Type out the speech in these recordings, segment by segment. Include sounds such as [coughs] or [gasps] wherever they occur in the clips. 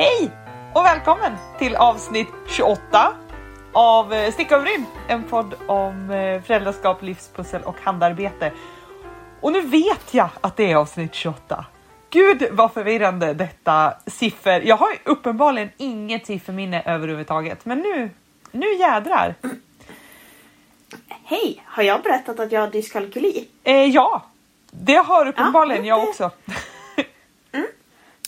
Hej och välkommen till avsnitt 28 av eh, Sticka och brinn, en podd om eh, föräldraskap, livspussel och handarbete. Och nu vet jag att det är avsnitt 28. Gud vad förvirrande detta siffer. Jag har uppenbarligen inget sifferminne överhuvudtaget, men nu, nu jädrar. Hej! Har jag berättat att jag har dyskalkyli? Eh, ja, det har uppenbarligen Ja, jag också.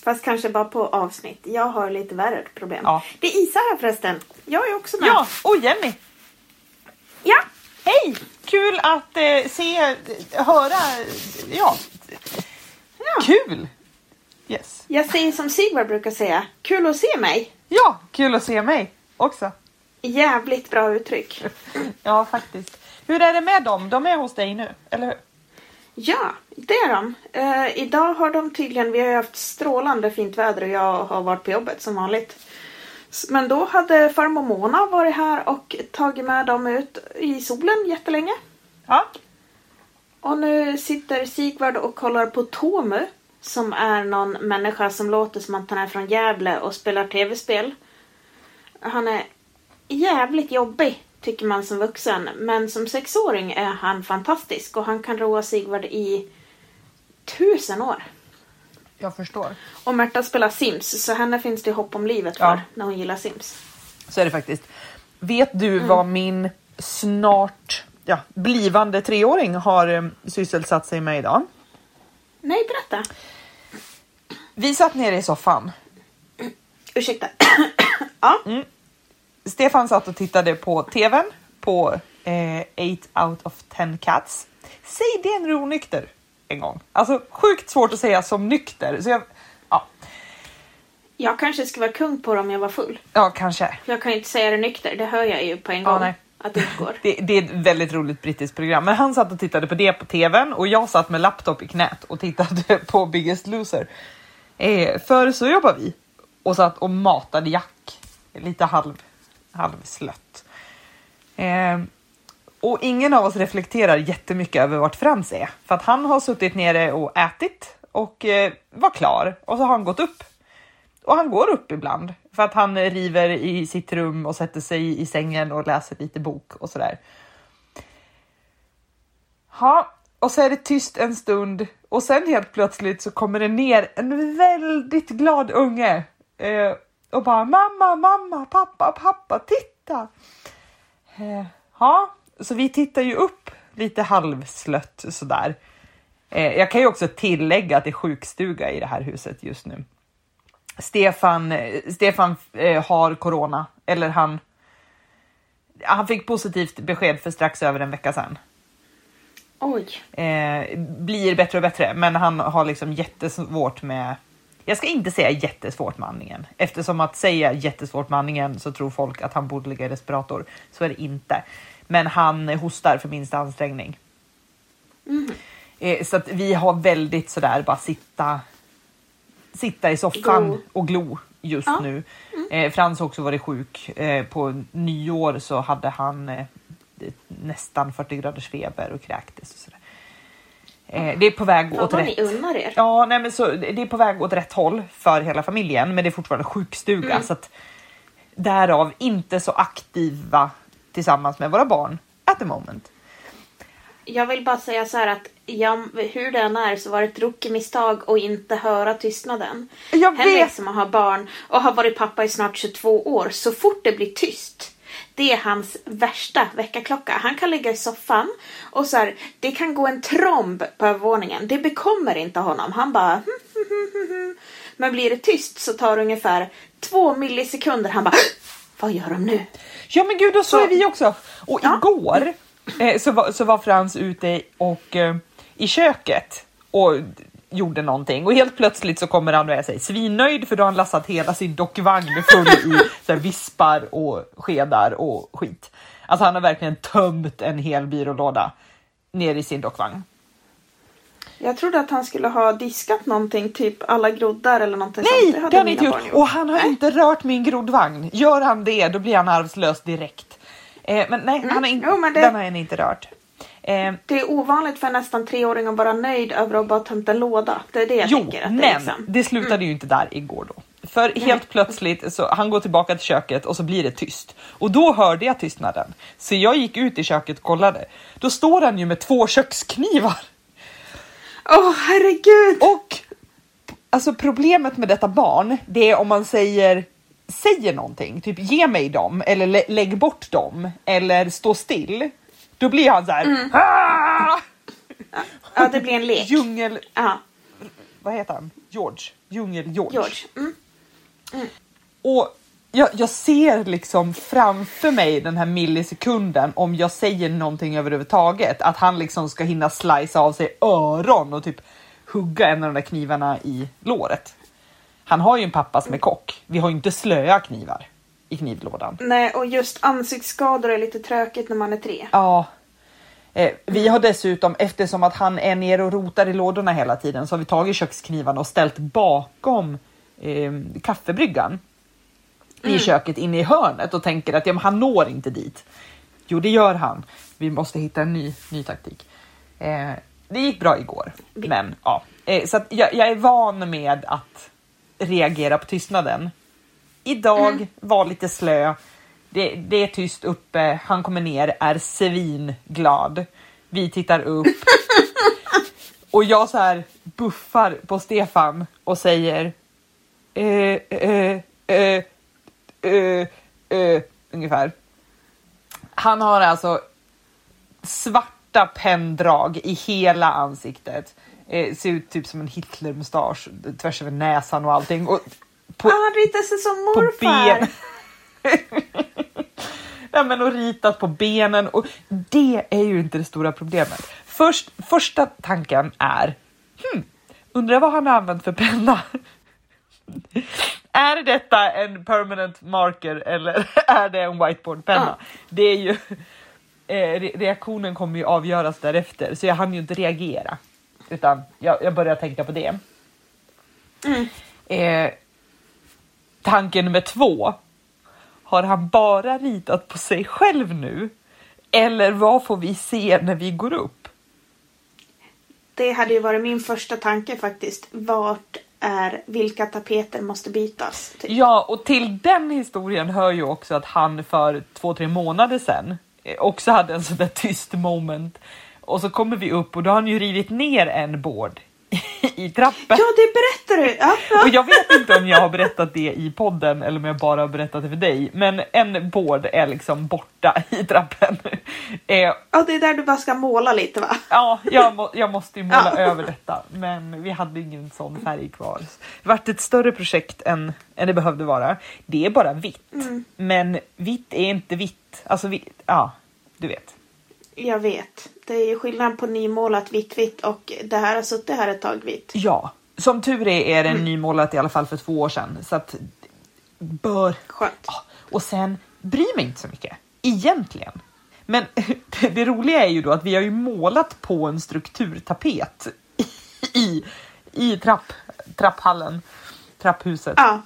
Fast kanske bara på avsnitt. Jag har lite värre problem. Ja. Det är Isa här förresten. Jag är också med. Ja, och Jenny. ja. Hej! Kul att eh, se, höra, ja. Ja. Kul! Yes. Jag säger som Sigvard brukar säga. Kul att se mig. Ja, kul att se mig också. Jävligt bra uttryck. Ja, faktiskt. Hur är det med dem? De är hos dig nu, eller hur? Ja, det är de. Eh, idag har de tydligen, vi har ju haft strålande fint väder och jag har varit på jobbet som vanligt. Men då hade farmor Mona varit här och tagit med dem ut i solen jättelänge. Ja. Och nu sitter Sigvard och kollar på Tomu som är någon människa som låter som att han är från Gävle och spelar tv-spel. Han är jävligt jobbig tycker man som vuxen men som sexåring är han fantastisk och han kan roa Sigvard i tusen år. Jag förstår. Och Märta spelar Sims så henne finns det hopp om livet för Ja. när hon gillar Sims. Så är det faktiskt. Vet du vad min snart ja, blivande treåring har eh, sysselsatt sig med idag? Nej, berätta. Vi satt nere i soffan. Ursäkta. [coughs] ja. Stefan satt och tittade på tvn på eh, 8 out of 10 cats. Säg det när du är onykter en gång. Alltså sjukt svårt att säga som nykter. Så jag, ja, Jag kanske skulle vara kung på det om jag var full. ja, kanske. För jag kan ju inte säga det nykter, det hör jag ju på en Ja, gång. nej. Att det går. [laughs] Det, det är ett väldigt roligt brittiskt program, men han satt och tittade på det på tvn och jag satt med laptop i knät och tittade [laughs] på Biggest Loser. Eh, för så jobbar vi och satt och matade Jack lite halv, halvslött. Eh, och ingen av oss reflekterar jättemycket över vart Frans är för att han har suttit nere och ätit och eh, var klar och så har han gått upp och han går upp ibland för att han river i sitt rum och sätter sig i sängen och läser lite bok och sådär. Ja, och så är det tyst en stund och sen helt plötsligt så kommer det ner en väldigt glad unge eh, och bara mamma, mamma, pappa, pappa, titta. Eh, ja, så vi tittar ju upp lite halvslött sådär. Eh, jag kan ju också tillägga att det är sjukstuga i det här huset just nu. Stefan, eh, Stefan eh, har corona, eller han, han fick positivt besked för strax över en vecka sedan. Oj. Eh, blir bättre och bättre, men han har liksom jättesvårt med jag ska inte säga jättesvårt med andningen eftersom att säga jättesvårt med andningen så tror folk att han borde ligga i respirator. Så är det inte. Men han hostar för minsta ansträngning. Eh, så att vi har väldigt sådär bara sitta, sitta i soffan Glo. och glo just Ja. nu. Eh, Frans har också varit sjuk. Eh, på nyår så hade han eh, nästan 40 graders feber och kräktes. Och sådär. Eh, det är på väg Fan åt rätt... ni unnar er. Ja, nej, men så, det är på väg åt rätt håll för hela familjen, men det är fortfarande sjukstuga Mm. så att därav inte så aktiva tillsammans med våra barn at the moment. Jag vill bara säga så här att jag, hur det än är så var det ett rookie misstag att inte höra tystnaden. Jag Henrik vet. som har barn och har varit pappa i snart 22 år, så fort det blir tyst det är hans värsta väckarklocka. Han kan ligga i soffan och så här, det kan gå en tromb på övervåningen. Det bekommer inte honom. Han bara "Hm, hm, hm, hm, hm." Men blir det tyst så tar det ungefär två millisekunder. Han bara Vad gör de nu? Ja men gud, och så Så- är vi också. Och Ja. igår eh, så, var, så var Frans ute och eh, i köket och gjorde någonting och helt plötsligt så kommer han och är sig svinnöjd för då har han lastat hela sin dockvagn full i [laughs] så här, vispar och skedar och skit. Alltså han har verkligen tömt en hel byrålåda ner i sin dockvagn. Jag trodde att han skulle ha diskat någonting, typ alla groddar eller någonting Nej, sånt. det har han inte gjort. gjort. Och han har Nej. inte rört min groddvagn. Gör han det, då blir han arvslös direkt. Eh, men nej, han har in- Jo, men det- den har han inte rört. Eh, Det är ovanligt för nästan treåring att vara nöjd över att bara tömt en låda. Det är det jag jo, tänker. Att det men är liksom. det slutade ju inte där igår då. För helt plötsligt så han går tillbaka till köket och så blir det tyst och då hörde jag tystnaden. Så jag gick ut i köket och kollade. Då står han ju med två köksknivar Åh herregud! och alltså problemet med detta barn, det är om man säger säger någonting, typ ge mig dem eller lä lägg bort dem eller stå still. Då blir han så här. "Ah!" Ja, det blir en lek. Djungel, Ja, vad heter han? George, djungel George. George. Mm. Och jag, jag ser liksom framför mig den här millisekunden om jag säger någonting överhuvudtaget, att han liksom ska hinna slicea av sig öron och typ hugga en av de där knivarna i låret. Han har ju en pappa som är kock. Vi har ju inte slöa knivar i knivlådan. Nej, och just ansiktsskador är lite tråkigt när man är tre. Ja. Eh, vi har dessutom, eftersom att han är nere och rotar i lådorna hela tiden, så har vi tagit köksknivarna och ställt bakom eh, kaffebryggan i köket inne i hörnet och tänker att ja, men han når inte dit. Jo, det gör han. Vi måste hitta en ny, ny taktik. Eh, det gick bra igår, men ja, eh, så jag, jag är van med att reagera på tystnaden. Idag var lite slö. Det, det är tyst uppe. Han kommer ner, är svinglad. Vi tittar upp [laughs] och jag så här buffar på Stefan och säger eh, eh, eh, eh, eh, ungefär. Han har alltså svarta penndrag i hela ansiktet. Eh, ser ut typ som en Hitlermustasch tvärs över näsan och allting. Och på, Ah, han ritar sig som morfar. [laughs] ja, men och ritat på benen och det är ju inte det stora problemet. Först, första tanken är, hmm, undrar vad han har använt för penna? [laughs] är detta en permanent marker eller [laughs] är det en whiteboardpenna? Det är ju, eh, re- reaktionen kommer ju avgöras därefter så jag hann ju inte reagera utan jag, jag började tänka på det. Eh, tanke nummer två. Har han bara ritat på sig själv nu? Eller vad får vi se när vi går upp? Det hade ju varit min första tanke faktiskt. Vart är vilka tapeter måste bytas? Typ. Ja, och till den historien hör ju också att han för två, tre månader sedan eh, också hade en sån där tyst moment. Och så kommer vi upp och då har han ju rivit ner en board [laughs] i trappen. Ja, det berättar du! Ja, Och ja. jag vet inte om jag har berättat det i podden eller om jag bara har berättat det för dig, men en board är liksom borta i trappen. [laughs] Eh, ja, det är där du bara ska måla lite va? Ja, jag, må, jag måste ju måla Ja. över detta, men vi hade ingen sån färg kvar. Det vart ett större projekt än, än det behövde vara. Det är bara vitt, men vitt är inte vitt. Alltså, vi, ja, du vet. Jag vet. Det är ju skillnad på nymålat vitt vitt och det här har suttit här ett tag vitt. Ja, som tur är är den nymålat i alla fall för två år sedan, så att bör Skönt. Och sen bryr mig inte så mycket, egentligen. Men [laughs] det roliga är ju då att vi har ju målat på en strukturtapet i, i trapp, trapphallen, trapphuset. Ja.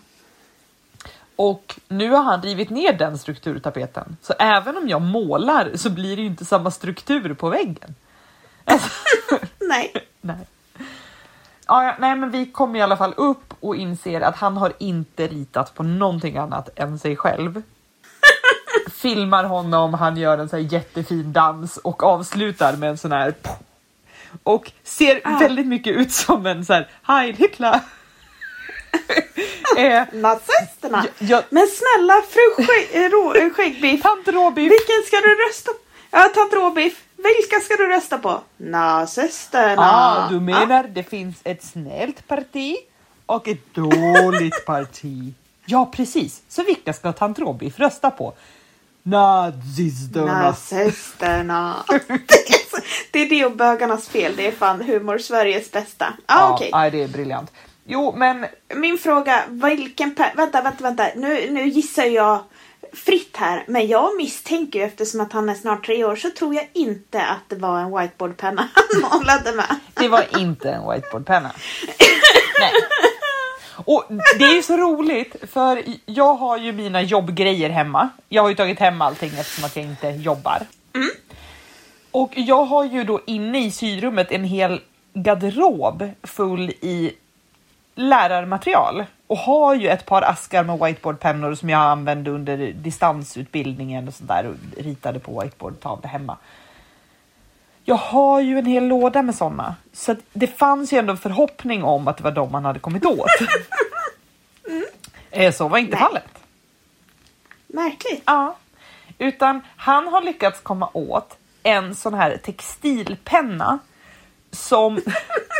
Och nu har han rivit ner den strukturtapeten. Så även om jag målar så blir det ju inte samma struktur på väggen. Alltså, [laughs] Nej. nej. Ja, ja, nej, men vi kommer i alla fall upp och inser att han har inte ritat på någonting annat än sig själv. [laughs] Filmar honom, han gör en så jättefin dans och avslutar med en sån här och ser Ah. väldigt mycket ut som en så här Heil Hitler. [laughs] eh, Nazisterna! jag, Men snälla fru Skägg, eh, Ro- eh, Skäggbiff. tant Robin, Vilken ska du rösta på? Ja, tant Råbiff. Vilka ska du rösta på? Nazisterna. ah, du menar det finns ett snällt parti och ett dåligt [laughs] parti. Ja, precis. Så vilka ska tant Robin rösta på? Nazisterna. Nazisterna. [laughs] det, är det och bögarnas fel. Det är fan humor Sveriges bästa. Ah, Ja, okej. nej, det är briljant. Jo, men Min fråga, vilken Vänta, vänta, vänta. Nu, nu gissar jag fritt här. Men jag misstänker ju eftersom att han är snart tre år så tror jag inte att det var en whiteboardpenna [laughs] han målade med. det var inte en whiteboardpenna. [laughs] Nej. Och det är så roligt för jag har ju mina jobbgrejer hemma. Jag har ju tagit hem allting eftersom att jag inte jobbar. Och jag har ju då inne i syrummet en hel garderob full i lärarmaterial och har ju ett par askar med whiteboardpennor som jag använde under distansutbildningen och sådär och ritade på whiteboardtavlor hemma. Jag har ju en hel låda med sådana så det fanns ju ändå en förhoppning om att det var de man hade kommit åt. Eh, Så var inte Nej. fallet. Märkligt. Ja, utan han har lyckats komma åt en sån här textilpenna som [laughs]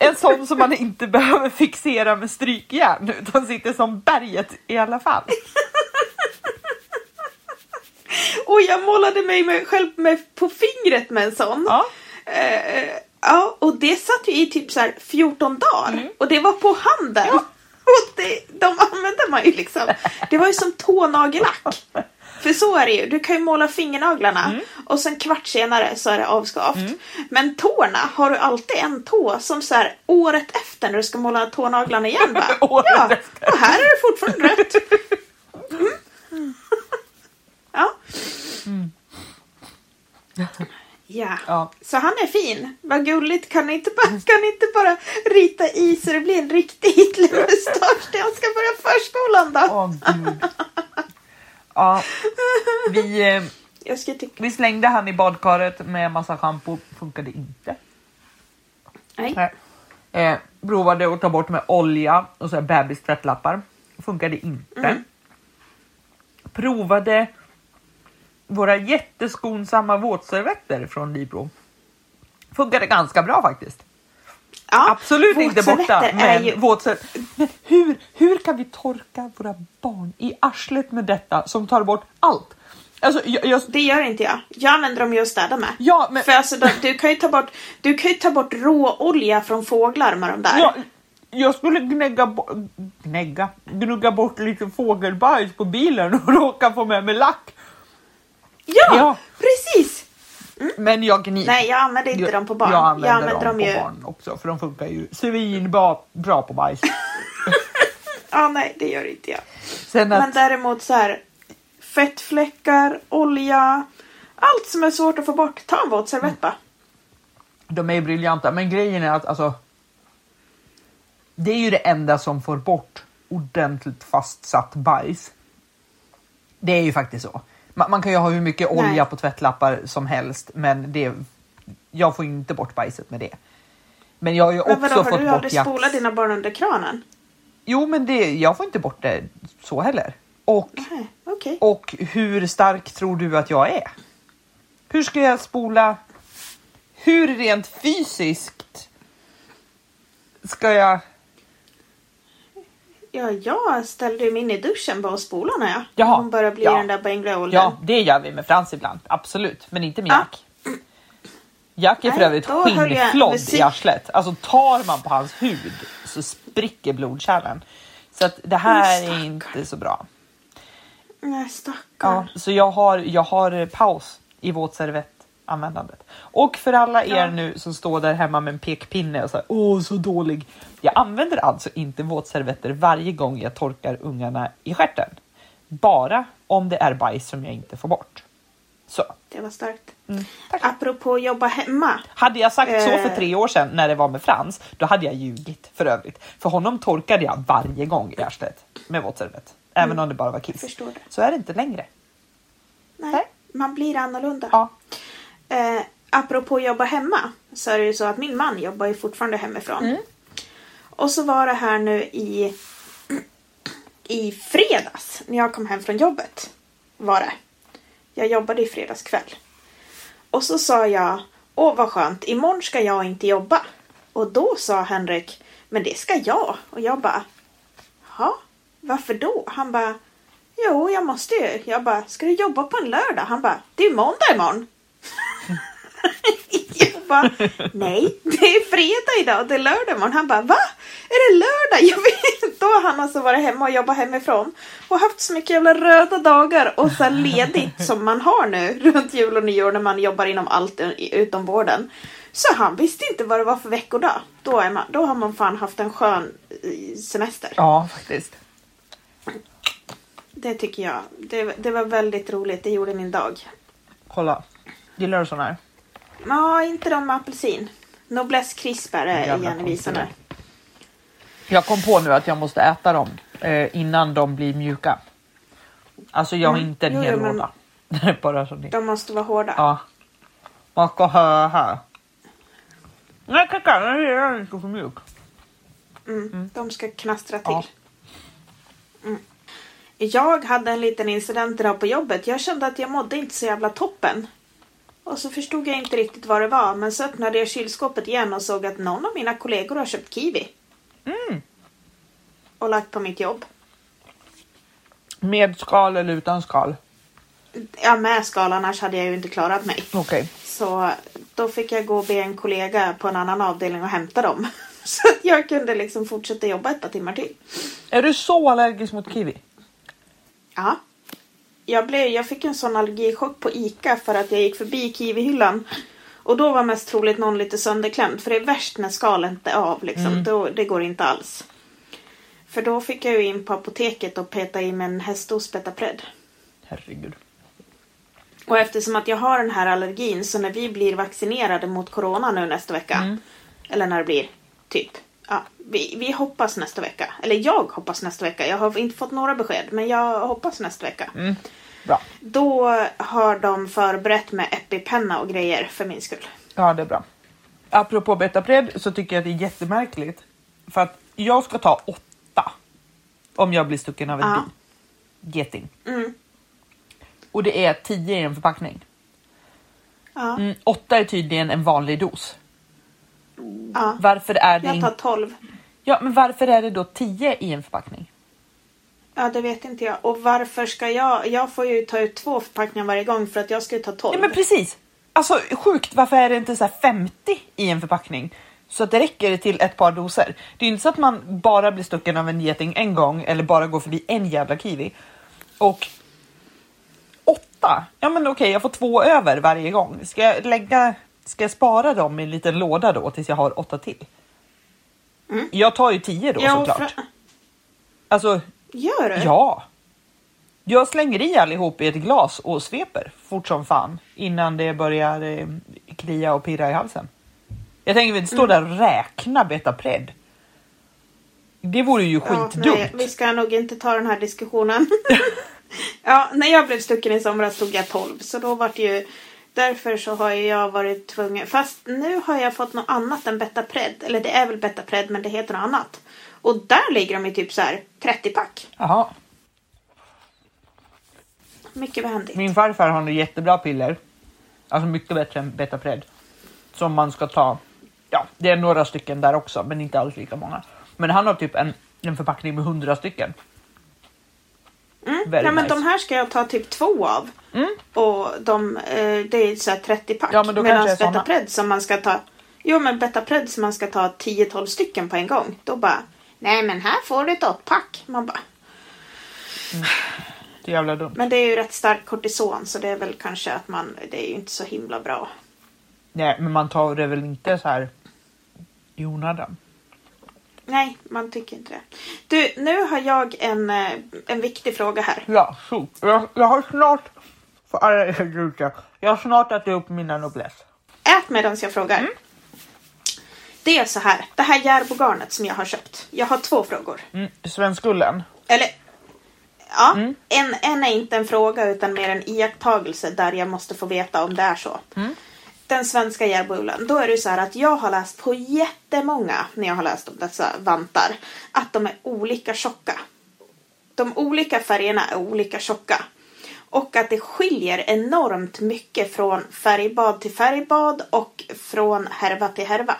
en sån som man inte behöver fixera med strykjärn utan sitter som berget i alla fall. Och jag målade mig med, själv med, på fingret med en sån. Ja, Eh, ja, och det satt ju i typ så här 14 dagar. Mm. Och det var på handen. Ja. [laughs] Och det, de använde man ju liksom. Det var ju som tånagellack. [laughs] För så är det ju. Du kan ju måla fingernaglarna Mm. och sen kvart senare så är det avskavt. Men tårna har du alltid en tå som så här året efter när du ska måla tånaglarna igen bara. [laughs] Ja, efter. och här är det fortfarande rött. [laughs] Mm. Ja. Ja. Ja. så han är fin. Vad gulligt. Kan ni inte bara, kan ni inte bara rita i så det blir en riktig Hitlermustasch när jag ska börja förskolan då? åh gud. Ja, [laughs] vi, eh, vi slängde han i badkaret med massa schampo, funkade inte. Nej. Nej. Eh, provade att ta bort med olja och så här bebistvättlappar. Funkade inte. Mm. Provade våra jätteskonsamma våtservetter från Libro. Funkade ganska bra faktiskt. Ja, Absolut inte borta. Men, ju... men hur, hur kan vi torka våra barn i arslet med detta som tar bort allt? Alltså, jag, jag, Det gör inte jag. Jag använder dem ju att städa med. ja, men, För alltså, de- du kan ju ta bort, du kan ju ta bort råolja från fåglar med de där. Ja, jag skulle gnägga, bo- gnägga, gnugga bort lite fågelbajs på bilen och [laughs] råka få med mig lack. Ja, Ja. precis! Men jag gni... Nej, jag använder inte dem på barn. Jag använder, dem, dem på ju... barn också för de funkar ju svinbra bra på bajs. [laughs] Ja, nej, det gör inte jag. Att, Men däremot så här fettfläckar, olja, allt som är svårt att få bort. Ta en våtservett bara. de är ju briljanta men grejen är att alltså. Det är ju det enda som får bort ordentligt fastsatt bajs. Det är ju faktiskt så. Man, man kan ju ha hur mycket olja Nej. på tvättlappar som helst men det, jag får inte bort bajset med det. Men jag har ju Men också vadå, har fått du bort aldrig Jacks... spolat dina barn under kranen? Jo men det, jag får inte bort det så heller. Och, Nej, okej. och hur stark tror du att jag är? Hur ska jag spola? Hur rent fysiskt ska jag? Ja, jag ställde ju mig in i duschen bara och spolade när jag. Jaha, Hon börjar bli ja. den där bängla-åldern. Ja, det gör vi med Frans ibland, absolut, men inte med Ja. Jack. Jack är för övrigt skinnflodd musik- i arslet. Alltså tar man på hans hud så spricker blodkärlen. Så att det här Men är inte så bra. Nej, stackarn. Ja, så jag har, jag har paus i våtservettanvändandet. Och för alla er Ja. nu som står där hemma med en pekpinne och säger åh så dålig. Jag använder alltså inte våtservetter varje gång jag torkar ungarna i stjärten. Bara om det är bajs som jag inte får bort. Så. Det var starkt. Mm, tack. Apropå jobba hemma. Hade jag sagt så för Eh. tre år sedan när det var med Frans, då hade jag ljugit för övrigt. För honom torkade jag varje gång i arslet med våtservett. Även om det bara var kiss. Så är det inte längre. Nej, Nej. man blir annorlunda. Ja. Eh, apropå jobba hemma så är det ju så att min man jobbar ju fortfarande hemifrån. Mm. Och så var det här nu i, i fredags när jag kom hem från jobbet. Var det. Jag jobbade i fredags kväll. Och så sa jag, åh vad skönt, imorgon ska jag inte jobba. Och då sa Henrik, men det ska jag. Och jag bara, ja, varför då? Han bara, jo jag måste ju. Jag bara, ska du jobba på en lördag? Han bara, det är måndag imorgon. Bara, nej, det är fredag idag och det är lördag imorgon. Han bara, va? Är det lördag? Jag vet. Då har han alltså varit hemma och jobbat hemifrån och haft så mycket jävla röda dagar och så ledigt som man har nu runt jul och nyår när man jobbar inom allt utom vården. Så han visste inte vad det var för veckodag. Då, är man, då har man fan haft en skön eh, semester. Ja, faktiskt. Det tycker jag. Det, det var väldigt roligt. Det gjorde min dag. Kolla. Gillar du sån här? Ja, inte de med apelsin. Noblesse crisp är det i där. Jag kom på nu att jag måste äta dem eh, innan de blir mjuka. Alltså jag har Mm. inte en Jo, hel jo, låda. [laughs] Bara så det De måste vara hårda. Ja. Man ska ha här. Nej kaka, den är inte så mjuk. Mm. De ska knastra till. Ja. Jag hade en liten incident idag på jobbet. Jag kände att jag mådde inte så jävla toppen. Och så förstod jag inte riktigt vad det var. Men så öppnade jag kylskåpet igen och såg att någon av mina kollegor har köpt kiwi. Mm. Och lagt på mitt jobb. Med skal eller utan skal? Ja, med skal annars hade jag ju inte klarat mig. Okej. Så då fick jag gå och be en kollega på en annan avdelning och hämta dem. [laughs] Så att jag kunde liksom fortsätta jobba ett par timmar till. Är du så allergisk mot kiwi? Ja. Jag, blev, jag fick en sån allergichock på ICA för att jag gick förbi kiwihyllan. Och då var mest troligt någon lite sönderklämd. För det är värst när skalet inte är av. Liksom. Då, det går inte alls. För då fick jag ju in på apoteket och peta i mig en hästost Betapred. Herregud. Och eftersom att jag har den här allergin så när vi blir vaccinerade mot corona nu nästa vecka. Mm. Eller när det blir, typ. Ja, vi, vi hoppas nästa vecka. Eller jag hoppas nästa vecka. Jag har inte fått några besked men jag hoppas nästa vecka. Mm. Bra. Då har de förberett med epipenna och grejer för min skull. Ja, det är bra. Apropå Betapred så tycker jag att det är jättemärkligt. För att jag ska ta åtta om jag blir stucken av en Ja. bi. Geting. Mm. Och det är tio i en förpackning. Ja, Mm, åtta är tydligen en vanlig dos. Ja. Varför är det Jag tar inte... 12. Ja, men varför är det då tio i en förpackning? Ja, det vet inte jag. Och varför ska jag... Jag får ju ta ut två förpackningar varje gång för att jag ska ju ta 12. Ja, men precis. Alltså sjukt, varför är det inte så här 50 i en förpackning? Så att det räcker till ett par doser. Det är ju inte så att man bara blir stucken av en geting en gång eller bara går förbi en jävla kiwi. Och åtta, ja men okej jag får två över varje gång. Ska jag lägga, ska jag spara dem i en liten låda då tills jag har åtta till? Mm. Jag tar ju tio då Ja, såklart. för- Alltså Gör du? Ja. Jag slänger i allihop i ett glas och sveper fort som fan innan det börjar eh, klia och pirra i halsen. Jag tänker vi inte stå där och räkna Betapred. Det vore ju Ja, skitdumt. nej, vi ska nog inte ta den här diskussionen. [laughs] ja, när jag blev stucken i somras tog jag 12. Så då var det ju... Därför så har jag varit tvungen... Fast nu har jag fått något annat än Betapred. Eller det är väl Betapred men det heter något annat. Och där ligger de i typ så här 30 pack. Jaha. Mycket behändigt. Min farfar har nu jättebra piller. Alltså mycket bättre än Betapred. Som man ska ta. Ja, det är några stycken där också, men inte alls lika många. Men han har typ en, en förpackning med hundra stycken. Mm. Very Ja, men nice. de här ska jag ta typ två av. Mm. Och de, eh, det är så här 30 pack. Ja, men Medan. Betapred som man ska ta... Jo men Betapred som man ska ta 10-12 stycken på en gång. Då bara... Nej men här får du ett åttpack. Man bara... Det är jävla dumt. Men det är ju rätt starkt kortison så det är väl kanske att man... Det är ju inte så himla bra. Nej, men man tar det väl inte så här i onödan. Nej, man tycker inte det. Du, nu har jag en, eh, en viktig fråga här. Ja, så. Jag, jag har snart... För alla er ute, Jag har snart ätit upp mina noblesse. Ät medan jag frågar. Det är så här. Det här järbogarnet som jag har köpt. Jag har två frågor. Mm, Svenskullen. Eller ja, Mm. en, en är inte en fråga utan mer en iakttagelse där jag måste få veta om det är så. Mm. Den svenska järboullen, då är det så här att jag har läst på jättemånga när jag har läst om dessa vantar att de är olika tjocka. De olika färgerna är olika tjocka. Och att det skiljer enormt mycket från färgbad till färgbad och från härva till härva.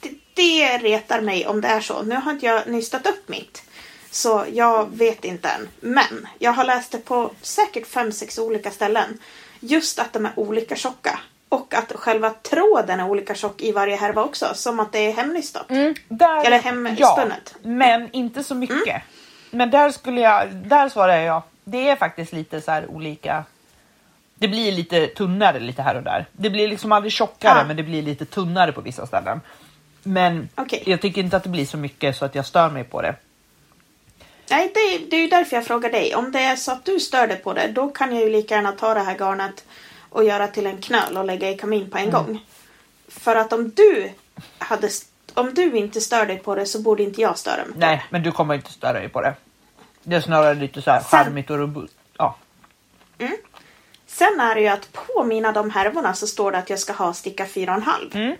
Det, det retar mig om det är så. Nu har inte jag nystat upp mitt. Så jag vet inte än. Men jag har läst det på säkert fem sex olika ställen. Just att de är olika tjocka. Och att själva tråden är olika tjock i varje härva också. Som att det är hemnystat. Mm, där, Eller hemspunnet. Ja, men inte så mycket. Men där skulle jag, där svarar jag. Det är faktiskt lite så här olika. Det blir lite tunnare lite här och där. Det blir liksom aldrig tjockare, Ja. men det blir lite tunnare på vissa ställen. Men Okej. jag tycker inte att det blir så mycket så att jag stör mig på det. Nej, det, det är ju därför jag frågar dig. Om det är så att du stör dig på det, då kan jag ju lika gärna ta det här garnet och göra till en knöl och lägga i kamin på en gång. För att om du hade om du inte stör dig på det så borde inte jag störa mig på Nej, men du kommer inte störa dig på det. Det är snarare lite så här Sen- charmigt och robust. Ja. det. Sen är det ju att på mina de härvorna så står det att jag ska ha sticka 4,5. Mm.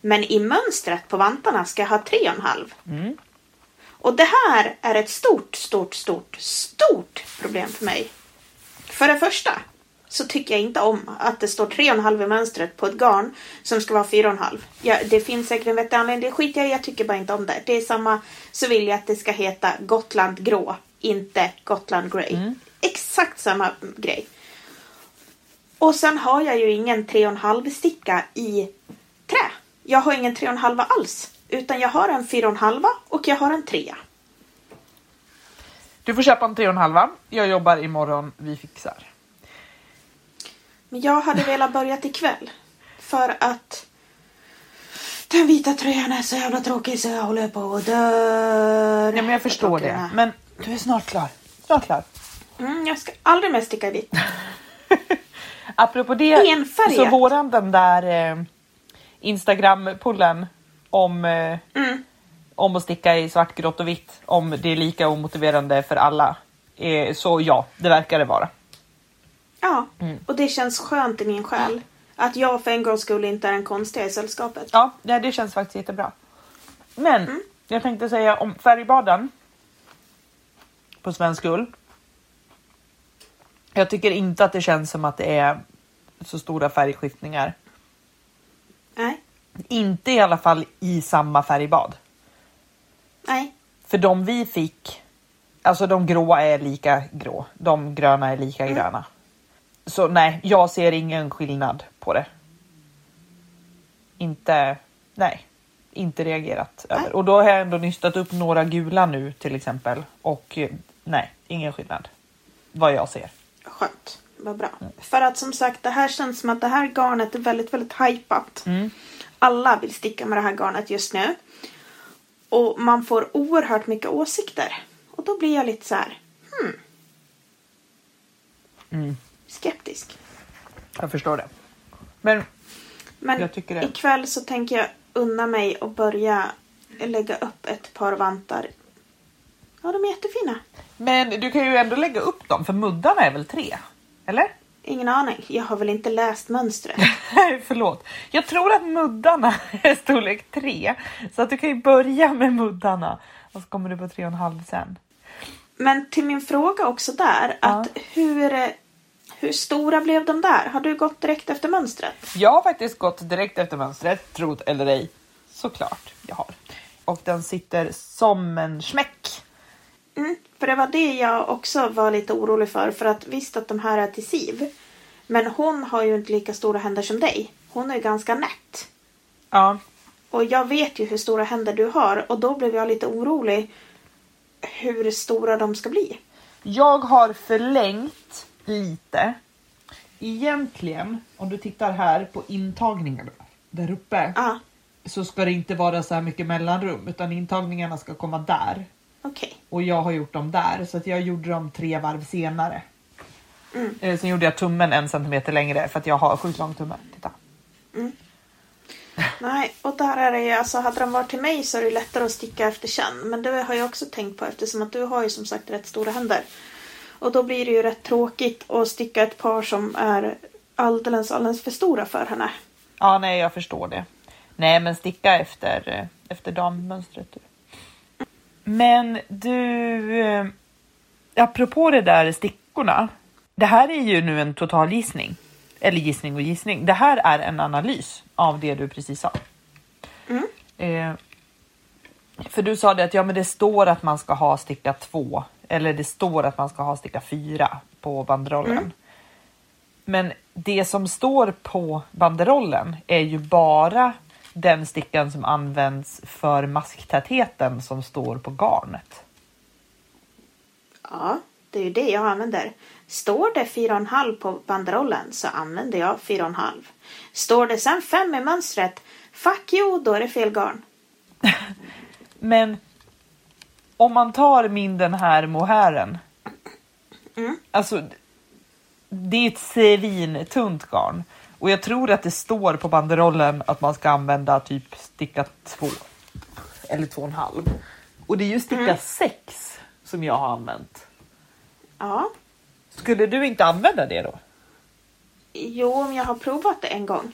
Men i mönstret på vantarna ska jag ha 3,5. Mm. Och det här är ett stort, stort, stort, stort problem för mig. För det första så tycker jag inte om att det står 3,5 i mönstret på ett garn som ska vara 4,5. Ja, det finns säkert en vettig anledning, det skiter jag i, jag tycker bara inte om det. Det är samma så vill jag att det ska heta Gotland grå, inte Gotland grey. Exakt samma grej. Och sen har jag ju ingen 3,5 sticka i trä. Jag har ingen 3,5 alls. Utan jag har en 4,5 och jag har en 3. Du får köpa en tre och en halva. Jag jobbar imorgon, vi fixar. Men jag hade velat börja ikväll. För att den vita tröjan är så jävla tråkig så jag håller på och dör. Ja, men jag förstår det. Men du är snart klar. Snart klar. Mm, jag ska aldrig mer sticka vitt. [laughs] Apropå det, Enfärgat. så våran den där eh, Instagram-pullen om, eh, Mm. om att sticka i svart, grått och vitt, om det är lika omotiverande för alla. Eh, så ja, det verkar det vara. Ja, Mm. och det känns skönt i min själ. Att jag för en gångs skull inte är den konstiga i sällskapet. Ja, nej, det känns faktiskt jättebra. Men Mm. jag tänkte säga om färgbaden på svensk ull. Jag tycker inte att det känns som att det är så stora färgskiftningar. Nej, Inte i alla fall i samma färgbad. nej. För de vi fick, alltså de gråa är lika grå, de gröna är lika Mm. gröna. Så nej, jag ser ingen skillnad på det. Inte, nej, inte reagerat Nej. över. Och då har jag ändå nystat upp några gula nu till exempel och nej, ingen skillnad. Vad jag ser. Skönt. Vad bra. Mm. För att som sagt, det här känns som att det här garnet är väldigt, väldigt hypat. Mm. Alla vill sticka med det här garnet just nu. Och man får oerhört mycket åsikter. Och då blir jag lite så här, hmm, Mm, skeptisk. jag förstår det. Men Men Jag tycker det. ikväll så tänker jag unna mig och börja lägga upp ett par vantar. Ja, de är jättefina. Men du kan ju ändå lägga upp dem för muddarna är väl tre? Eller? Ingen aning. Jag har väl inte läst mönstret. [laughs] Förlåt. Jag tror att muddarna [laughs] är storlek tre. Så att du kan ju börja med muddarna och så kommer du på tre och en halv sen. Men till min fråga också där. Ja. Att hur, hur stora blev de där? Har du gått direkt efter mönstret? Jag har faktiskt gått direkt efter mönstret, trot eller ej. Såklart jag har. Och den sitter som en smäck. Mm, för det var det jag också var lite orolig för. För att visst att de här är till Siv. Men hon har ju inte lika stora händer som dig. Hon är ju ganska nätt. Ja, Och jag vet ju hur stora händer du har. Och då blev jag lite orolig hur stora de ska bli. jag har förlängt lite. Egentligen, om du tittar här på intagningarna där uppe Ja, så ska det inte vara så här mycket mellanrum utan intagningarna ska komma där. Okej. Och jag har gjort dem där så att jag gjorde dem tre varv senare. Mm. Eh, Sen gjorde jag tummen en centimeter längre för att jag har sjukt lång tumme. Titta. Nej, och där är det ju, alltså hade de varit till mig så är det lättare att sticka efter känn. Men det har jag också tänkt på eftersom att du har ju som sagt rätt stora händer. Och då blir det ju rätt tråkigt att sticka ett par som är alldeles, alldeles för stora för henne. Ja, nej, jag förstår det. Nej, men sticka efter, eh, efter dammönstret. du. Men du, eh, apropå det där stickorna. Det här är ju nu en total gissning. Eller gissning och gissning. Det här är en analys av det du precis sa. Mm. Eh, för du sa det att ja, men det står att man ska ha sticka två eller det står att man ska ha sticka fyra på banderollen. Mm. Men det som står på banderollen är ju bara den stickan som används för masktätheten som står på garnet. Ja, det är ju det jag använder. Står det 4,5 på banderollen så använder jag 4,5. Står det sen 5 i mönstret, fuck you, då är det fel garn. [laughs] Men om man tar min den här mohären. Mm. Alltså, det är ett svintunt garn Och jag tror att det står på banderollen att man ska använda typ sticka två eller två och en halv. Och det är ju sticka Mm. sex som jag har använt. Ja. Skulle du inte använda det då? Jo, om jag har provat det en gång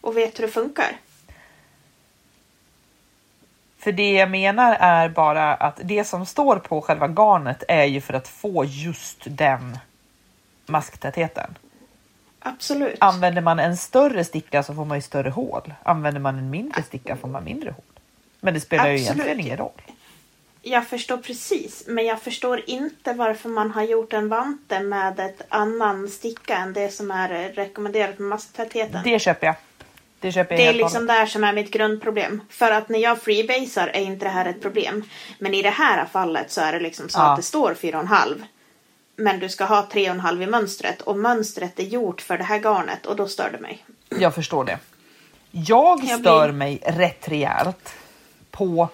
och vet hur det funkar. För det jag menar är bara att det som står på själva garnet är ju för att få just den masktätheten. Absolut. Använder man en större sticka så får man ju större hål. Använder man en mindre sticka får man mindre hål. Men det spelar ju Absolut. egentligen ingen roll. Jag förstår precis, men jag förstår inte varför man har gjort en vante med ett annan sticka än det som är rekommenderat med masktätheten. Det, Det köper jag. Det köper jag är helt och liksom hållet. där som är mitt grundproblem. För att när jag freebasar är inte det här ett problem. Men i det här fallet så är det liksom så Ja. att det står 4,5. Men du ska ha 3,5 i mönstret och mönstret är gjort för det här garnet och då stör det mig. Jag förstår det. Jag Jag stör blir- mig rätt rejält på...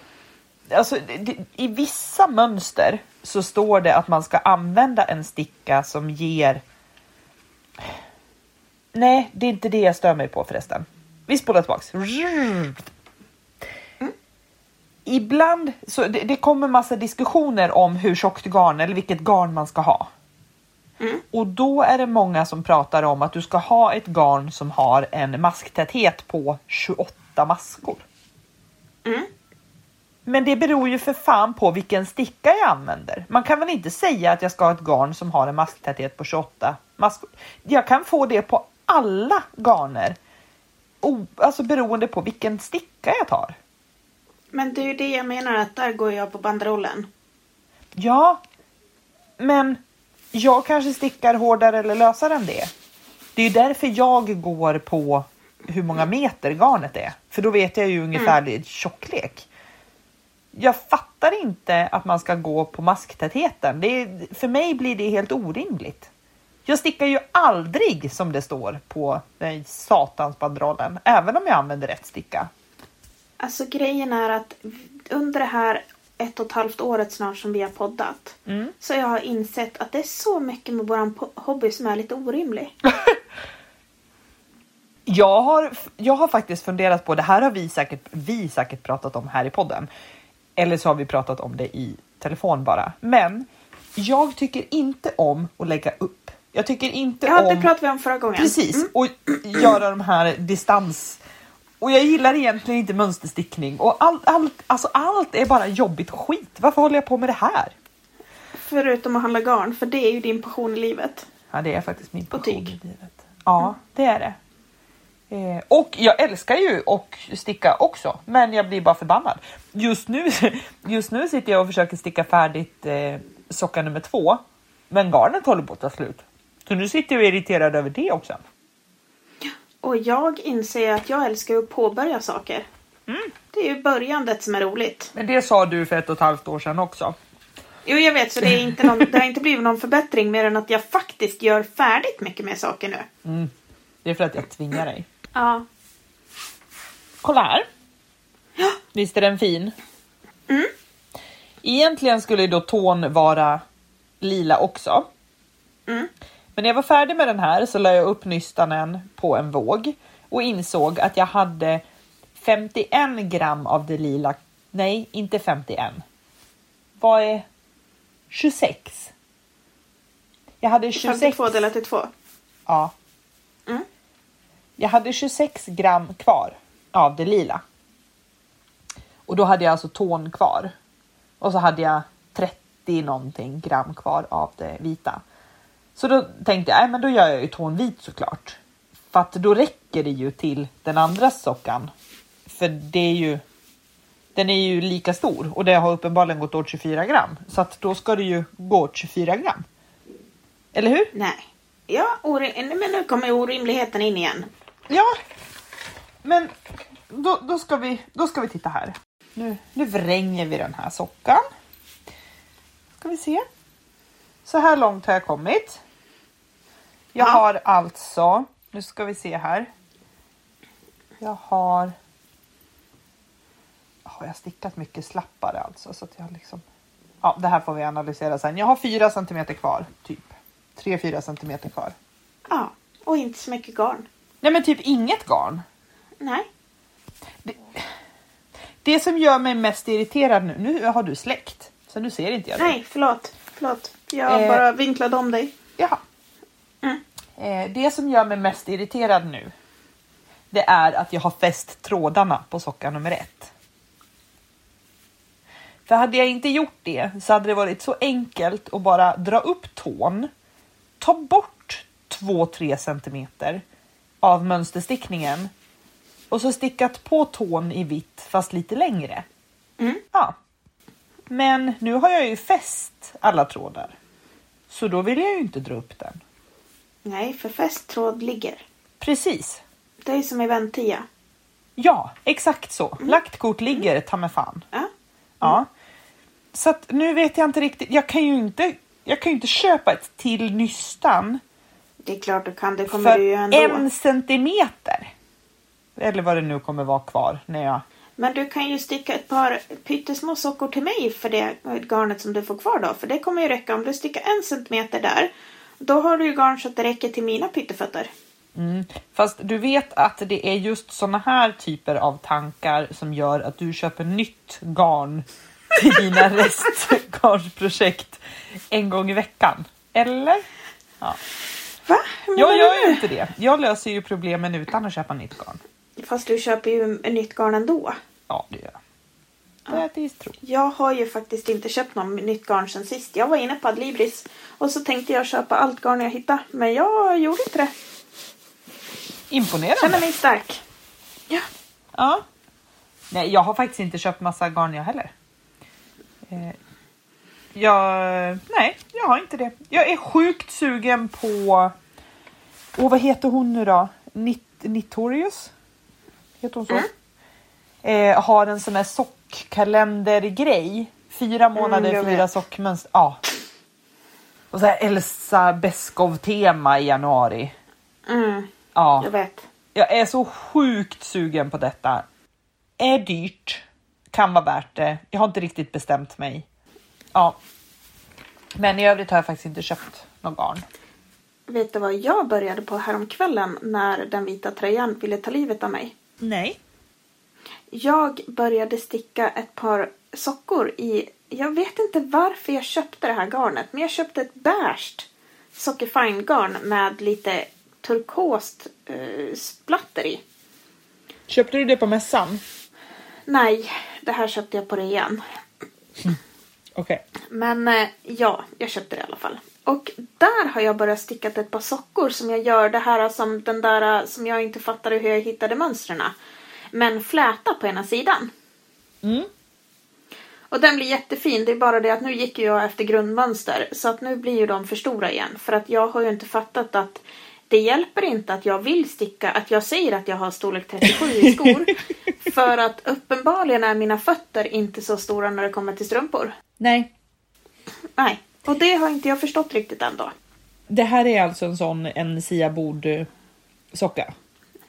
Alltså, det, I vissa mönster så står det att man ska använda en sticka som ger... Nej, det är inte det jag stör mig på förresten. Vi spolar tillbaks. Ibland så det, det kommer massa diskussioner om hur tjockt garn eller vilket garn man ska ha. Och då är det många som pratar om att du ska ha ett garn som har en masktäthet på 28 maskor. Men det beror ju för fan på vilken sticka jag använder. Man kan väl inte säga att jag ska ha ett garn som har en masktäthet på 28 maskor. Jag kan få det på alla garner. O- alltså beroende på vilken sticka jag tar. Men det är ju det jag menar att där går jag på banderollen. Ja, men jag kanske stickar hårdare eller lösare än det. Det är därför jag går på hur många meter garnet är. För då vet jag ju ungefärlig tjocklek. Jag fattar inte att man ska gå på masktätheten. Det är, för mig blir det helt orimligt. Jag stickar ju aldrig som det står på den satans banderollen, även om jag använder rätt sticka. Alltså grejen är att under det här ett och ett halvt året snart som vi har poddat. Mm. Så jag har insett att det är så mycket med våran hobby som är lite orimlig. [laughs] Jag har, jag har faktiskt funderat på, det här har vi säkert, vi säkert pratat om här i podden. Eller så har vi pratat om det i telefon bara. Men jag tycker inte om att lägga upp. Jag tycker inte Ja, om... det pratade vi om förra gången. Precis, Mm. och göra de här distans... Och jag gillar egentligen inte mönsterstickning och allt, allt, alltså allt är bara jobbigt skit. Varför håller jag på med det här? Förutom att handla garn, för det är ju din passion i livet. Ja, det är faktiskt min Och passion i livet. Ja, det är det. Eh, och jag älskar ju att sticka också, men jag blir bara förbannad. Just nu, [laughs] just nu sitter jag och försöker sticka färdigt eh, socka nummer två, men garnet håller på att ta slut. Så nu sitter jag irriterad över det också. Och jag inser att jag älskar att påbörja saker. Mm. Det är ju börjandet som är roligt. Men det sa du för ett och ett halvt år sedan också. Jo, jag vet, så det, är inte någon, det har inte blivit någon förbättring mer än att jag faktiskt gör färdigt mycket mer saker nu. Mm. Det är för att jag tvingar dig. Ja. Kolla här. Visst är den fin? Egentligen skulle då tån vara lila också. Mm. Men när jag var färdig med den här så la jag upp nystanen på en våg och insåg att jag hade 51 gram av det lila. Nej, inte 51. Vad är 26? Jag hade 26. 52 delat i två. Ja. Mm. Jag hade 26 gram kvar av det lila. Och då hade jag alltså tån kvar. Och så hade jag 30 någonting gram kvar av det vita. Så då tänkte jag, men då gör jag ju tån vit såklart. För att då räcker det ju till den andra sockan. För det är ju, den är ju lika stor och det har uppenbarligen gått åt 24 gram. Så att då ska det ju gå åt 24 gram. Eller hur? Nej. Ja, men nu kommer orimligheten in igen. Ja, men då, då, ska vi, då ska vi titta här. Nu, nu vränger vi den här sockan. Ska vi se. Så här långt har jag kommit. Jag Ja. har alltså, nu ska vi se här. Jag har. Har jag stickat mycket slappare alltså så att jag liksom. Ja, det här får vi analysera sen. Jag har 4 centimeter kvar, typ 3-4 centimeter kvar. Ja, och inte så mycket garn. Nej men typ inget garn. Nej. Det som gör mig mest irriterad nu, nu har du släckt. Så nu ser inte jag dig. Nej, förlåt. Förlåt. Jag Eh. bara vinklade om dig. Jaha. Eh, det som gör mig mest irriterad nu. Det är att jag har fäst trådarna på socka nummer ett. För hade jag inte gjort det så hade det varit så enkelt att bara dra upp tån. Ta bort 2-3 centimeter av mönsterstickningen. Och så stickat på tån i vitt fast lite längre. Mm. Ja. Men nu har jag ju fäst alla trådar. Så då vill jag ju inte dra upp den. Nej, för fästtråd ligger. Precis. Det är som i väntia. Ja, exakt så. Lagt kort ligger, ta mig fan. Ja. Ja. Så att nu vet jag inte riktigt. Jag kan ju inte, jag kan ju inte köpa ett till nystan Det är klart du kan. Det kommer du ju för ändå. en centimeter. Eller vad det nu kommer vara kvar när jag... Men du kan ju sticka ett par pyttesmå sockor till mig för det garnet som du får kvar då. För det kommer ju räcka om du stickar en centimeter där. Då har du ju garn så att det räcker till mina pyttefötter. Mm. Fast du vet att det är just såna här typer av tankar som gör att du köper nytt garn till dina [laughs] restgarnsprojekt en gång i veckan. Eller? Ja. Va? Jag gör ju inte det. Jag löser ju problemen utan att köpa nytt garn. Fast du köper ju nytt garn ändå. Ja, det gör jag. Tro. Jag har ju faktiskt inte köpt någon nytt garn sen sist. Jag var inne på Adlibris och så tänkte jag köpa allt garn jag hittade. Men jag gjorde inte det. Känner Imponerande. mig stark. Ja. Ja. Nej, jag har faktiskt inte köpt massa garn jag heller. Eh, jag, nej, jag har inte det. Jag är sjukt sugen på... Åh, vad heter hon nu då? Nit, Nitorius? Heter hon så? Mm. Eh, har en sån här sockkalendergrej. Fyra månader, jag fyra sockmönster. Ja. Och så här Elsa Beskow-tema i januari. Mm, Ja. jag vet. Jag är så sjukt sugen på detta. Är dyrt, kan vara värt det. Jag har inte riktigt bestämt mig. Ja. Men i övrigt har jag faktiskt inte köpt någon garn. Vet du vad jag började på häromkvällen när den vita tröjan ville ta livet av mig? Nej. Jag började sticka ett par sockor i... Jag vet inte varför jag köpte det här garnet, men jag köpte ett beige sockerfine garn med lite turkost eh, splatter i. Köpte du det på mässan? Nej, det här köpte jag på rean. Okej. Men eh, ja, jag köpte det i alla fall. Och där har jag börjat sticka ett par sockor som jag gör det här som den där som jag inte fattade hur jag hittade mönstren. Men fläta på ena sidan. Mm. Och den blir jättefin. Det är bara det att nu gick jag efter grundmönster. Så att nu blir ju de för stora igen. För att jag har ju inte fattat att det hjälper inte att jag vill sticka, att jag säger att jag har storlek 37 i skor. [laughs] för att uppenbarligen är mina fötter inte så stora när det kommer till strumpor. Nej. Nej, och det har inte jag förstått riktigt än då. Det här är alltså en sån en siabord eh, socka.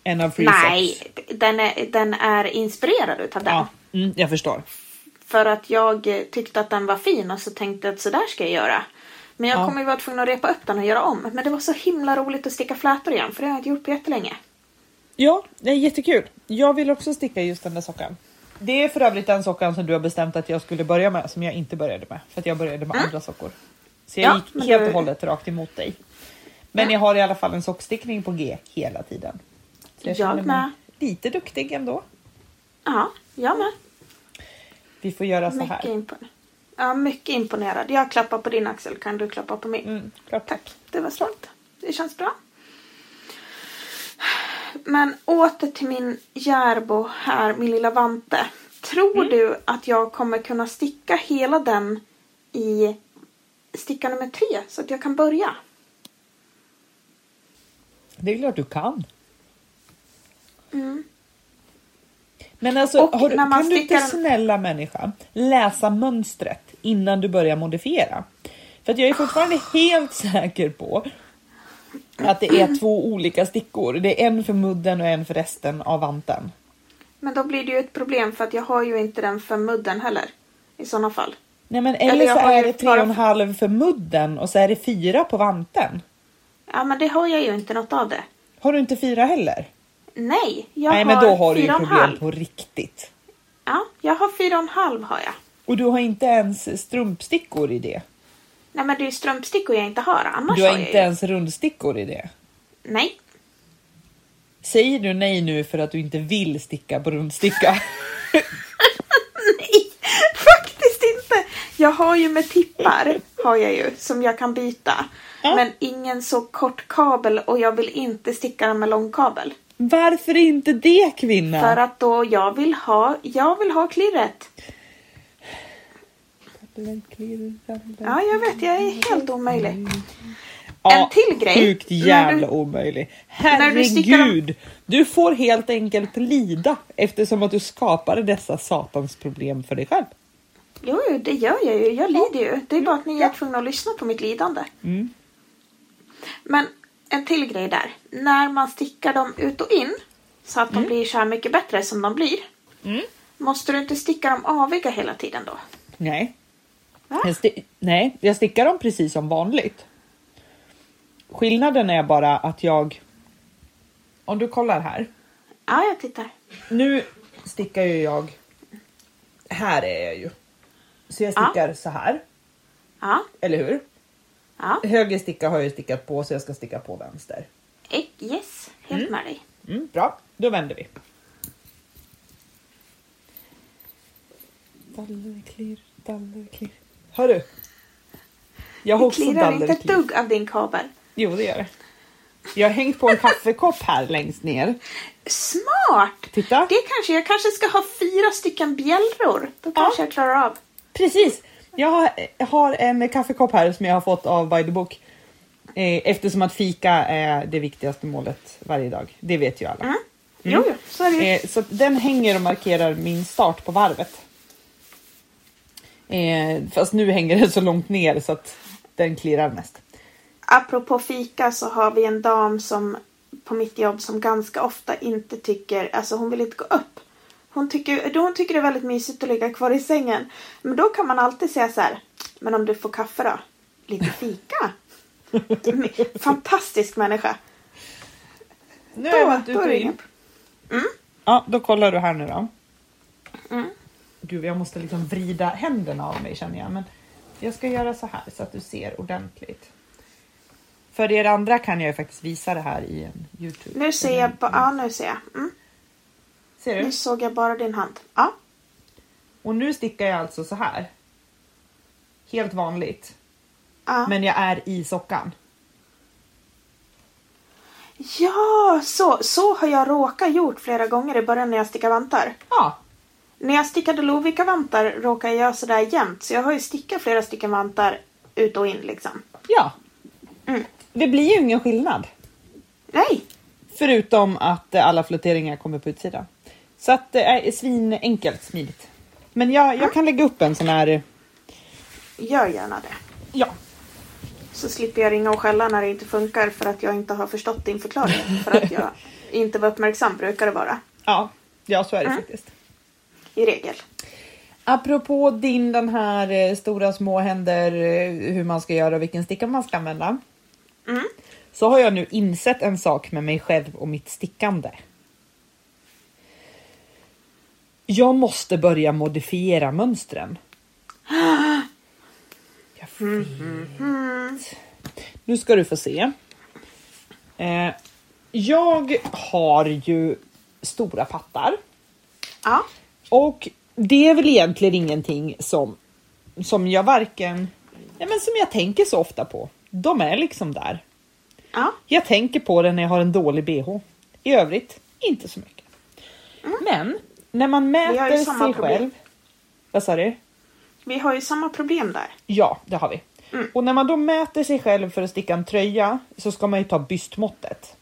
En av free. Nej, den är, den är inspirerad utav den. Ja, mm, jag förstår. För att jag tyckte att den var fin och så tänkte jag att så där ska jag göra. Men jag Ja. kommer ju vara tvungen att repa upp den och göra om. Men det var så himla roligt att sticka flätor igen för det har jag inte gjort på jättelänge. Ja, det är jättekul. Jag vill också sticka just den där sockan. Det är för övrigt den sockan som du har bestämt att jag skulle börja med som jag inte började med för att jag började med andra sockor. Så jag Mm. Ja, gick helt du- och hållet rakt emot dig. Men Ja. jag har i alla fall en sockstickning på G hela tiden. Så Jag mig med. lite duktig ändå. Ja, jag med. Vi får göra så Mycket, här. impon- ja, mycket imponerad. Jag klappar på din axel. Kan du klappa på min? Mm, klart. Tack, det var snällt. Det känns bra. Men åter till min Järbo här, min lilla vante. Tror du att jag kommer kunna sticka hela den i sticka nummer tre så att jag kan börja? Det är klart du kan. Mm. Men alltså, har kan du inte stickar snälla människa läsa mönstret innan du börjar modifiera? För att jag är fortfarande helt säker på att det är två olika stickor. Det är en för mudden och en för resten av vanten. Men då blir det ju ett problem för att jag har ju inte den för mudden heller. I sådana fall. Nej men Eller så är det tre och en halv för mudden och så är det fyra på vanten. Ja men det har jag ju inte något av det. Har du inte fyra heller? Nej, jag Nej, har men då har du ju problem på riktigt. Ja, jag har fyra och en halv har jag. Och du har inte ens strumpstickor i det. Nej, men det är ju strumpstickor jag inte har. Annars Du har jag inte ju... ens rundstickor i det. Nej. Säger du nej nu för att du inte vill sticka på rundsticka? [laughs] Nej, faktiskt inte. Jag har ju med tippar, har jag ju, som jag kan byta. Ja. Men ingen så kort kabel och jag vill inte sticka den med lång kabel. Varför inte det kvinna? För att då jag vill ha, jag vill ha klirret. Ja, jag vet, jag är helt omöjlig. En till grej. Sjukt jävla du- omöjlig. när du Herregud! Du får helt enkelt lida eftersom att du skapade dessa satans problem för dig själv. Jo, det gör jag ju. Jag lider ju. Det är bara att ni är tvungna att lyssna på mitt lidande. Mm. Men en till grej där. När man stickar dem ut och in så att de blir så här mycket bättre som de blir. Mm. Måste du inte sticka dem aviga hela tiden då? Nej. Jag nej, jag stickar dem precis som vanligt. Skillnaden är bara att jag... Om du kollar här. Ja, jag tittar. Nu stickar ju jag... Här är jag ju. Så jag Ja. stickar så här, Ja, eller hur? Ja. Höger sticka har jag stickat på så jag ska sticka på vänster. Eh, Yes, helt med dig. Mm, bra, då vänder vi. Dallerklirr, dallerklirr. Hörru! Jag har Det också klirrar inte ett dugg av din kabel. Jo, det gör det. Jag har hängt på en [laughs] kaffekopp här längst ner. Smart! Titta! Det kanske, jag kanske ska ha fyra stycken bjällror. Då kanske jag klarar av. Precis! Jag har, en kaffekopp här som jag har fått av By the Book. Eh, eftersom att fika är det viktigaste målet varje dag. Det vet ju alla. Mm. Jo, jo, så är det. Eh, så den hänger och markerar min start på varvet. Eh, fast nu hänger den så långt ner så att den klirrar mest. Apropå fika så har vi en dam som på mitt jobb som ganska ofta inte tycker, alltså hon vill inte gå upp. Hon tycker, hon tycker det är väldigt mysigt att ligga kvar i sängen. Men då kan man alltid säga så här, men om du får kaffe då? Lite fika? [laughs] Fantastisk människa. Nu Då, jag vänt ut då är det inget. Ja, då kollar du här nu då. Mm. Gud, jag måste liksom vrida händerna av mig känner jag. Men jag ska göra så här så att du ser ordentligt. För er andra kan jag ju faktiskt visa det här i en Youtube. Nu ser jag, ba- ja nu ser jag. Mm. Ser du? Nu såg jag bara din hand. Ja. Och nu stickar jag alltså så här. Helt vanligt. ja. Men jag är i sockan. Ja, så, så har jag råkat gjort flera gånger i början när jag stickar vantar. Ja, När jag stickade Lovikka-vantar råkade jag göra sådär jämt. Så jag har ju stickat flera stycken vantar ut och in liksom. ja. Mm. Det blir ju ingen skillnad. Nej! Förutom att alla flotteringar kommer på utsidan. Så att det är svinenkelt smidigt. Men jag, jag kan lägga upp en sån här... eh, Gör gärna det. Ja, Så slipper jag ringa och skälla när det inte funkar för att jag inte har förstått din förklaring. För att jag [laughs] inte var uppmärksam brukar det vara. ja, ja så är det Mm. faktiskt. I regel. Apropå din den här eh, stora små händer, eh, hur man ska göra och vilken sticka man ska använda. Mm. Så har jag nu insett en sak med mig själv och mitt stickande. Jag måste börja modifiera mönstren. Jag vet. Nu ska du få se. Eh, jag har ju stora pattar. Ja. Och det är väl egentligen ingenting som, som jag varken, ja, men som jag tänker så ofta på. De är liksom där. Ja. Jag tänker på det när jag har en dålig bh. I övrigt, inte så mycket. Men när man mäter sig problem. själv. Vad sa du? Vi har ju samma problem där. Ja, det har vi. Mm. Och när man då mäter sig själv för att sticka en tröja så ska man ju ta bystmåttet.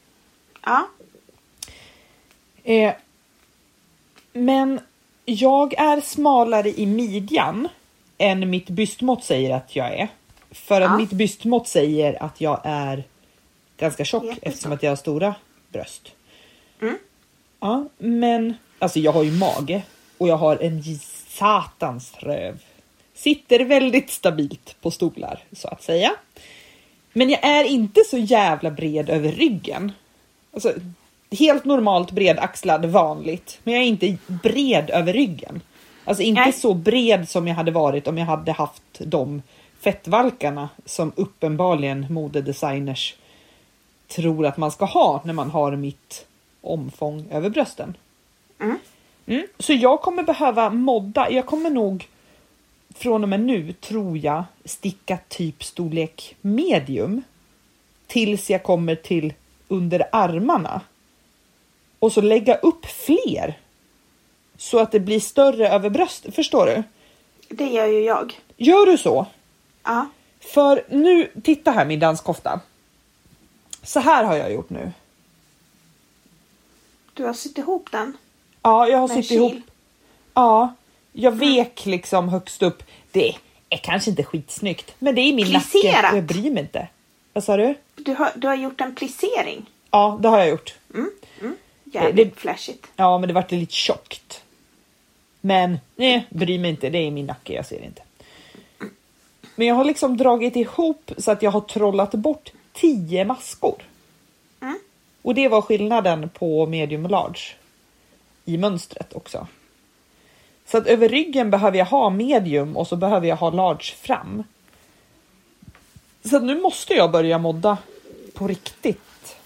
Ja. Eh, men jag är smalare i midjan än mitt bystmått säger att jag är. För att Ja. mitt bystmått säger att jag är ganska tjock Jättestor. eftersom att jag har stora bröst. Mm. Ja, men alltså jag har ju mage och jag har en satans röv. Sitter väldigt stabilt på stolar så att säga. Men jag är inte så jävla bred över ryggen. Alltså, helt normalt bredaxlad, vanligt. Men jag är inte bred över ryggen. Alltså inte Nej. så bred som jag hade varit om jag hade haft de fettvalkarna som uppenbarligen modedesigners tror att man ska ha när man har mitt omfång över brösten. Mm. Mm. Så jag kommer behöva modda. Jag kommer nog från och med nu tror jag sticka typ storlek medium tills jag kommer till under armarna och så lägga upp fler så att det blir större över bröstet. Förstår du? Det gör ju jag. Gör du så? Ja. För nu, titta här min danskofta. Så här har jag gjort nu. Du har sytt ihop den. Ja, jag har sytt ihop. Ja, jag vek liksom högst upp. Det är kanske inte skitsnyggt, men det är min nacke Plisserat. och jag bryr mig inte. Vad sa du? Du har, du har gjort en plissering. Ja, det har jag gjort. Jävligt Det- flashigt. Ja, men det vart lite tjockt. Men nej, bryr mig inte. Det är min nacke, jag ser inte. Men jag har liksom dragit ihop så att jag har trollat bort 10 maskor. Mm. Och det var skillnaden på medium och large i mönstret också. Så att över ryggen behöver jag ha medium och så behöver jag ha large fram. Så nu måste jag börja modda på riktigt.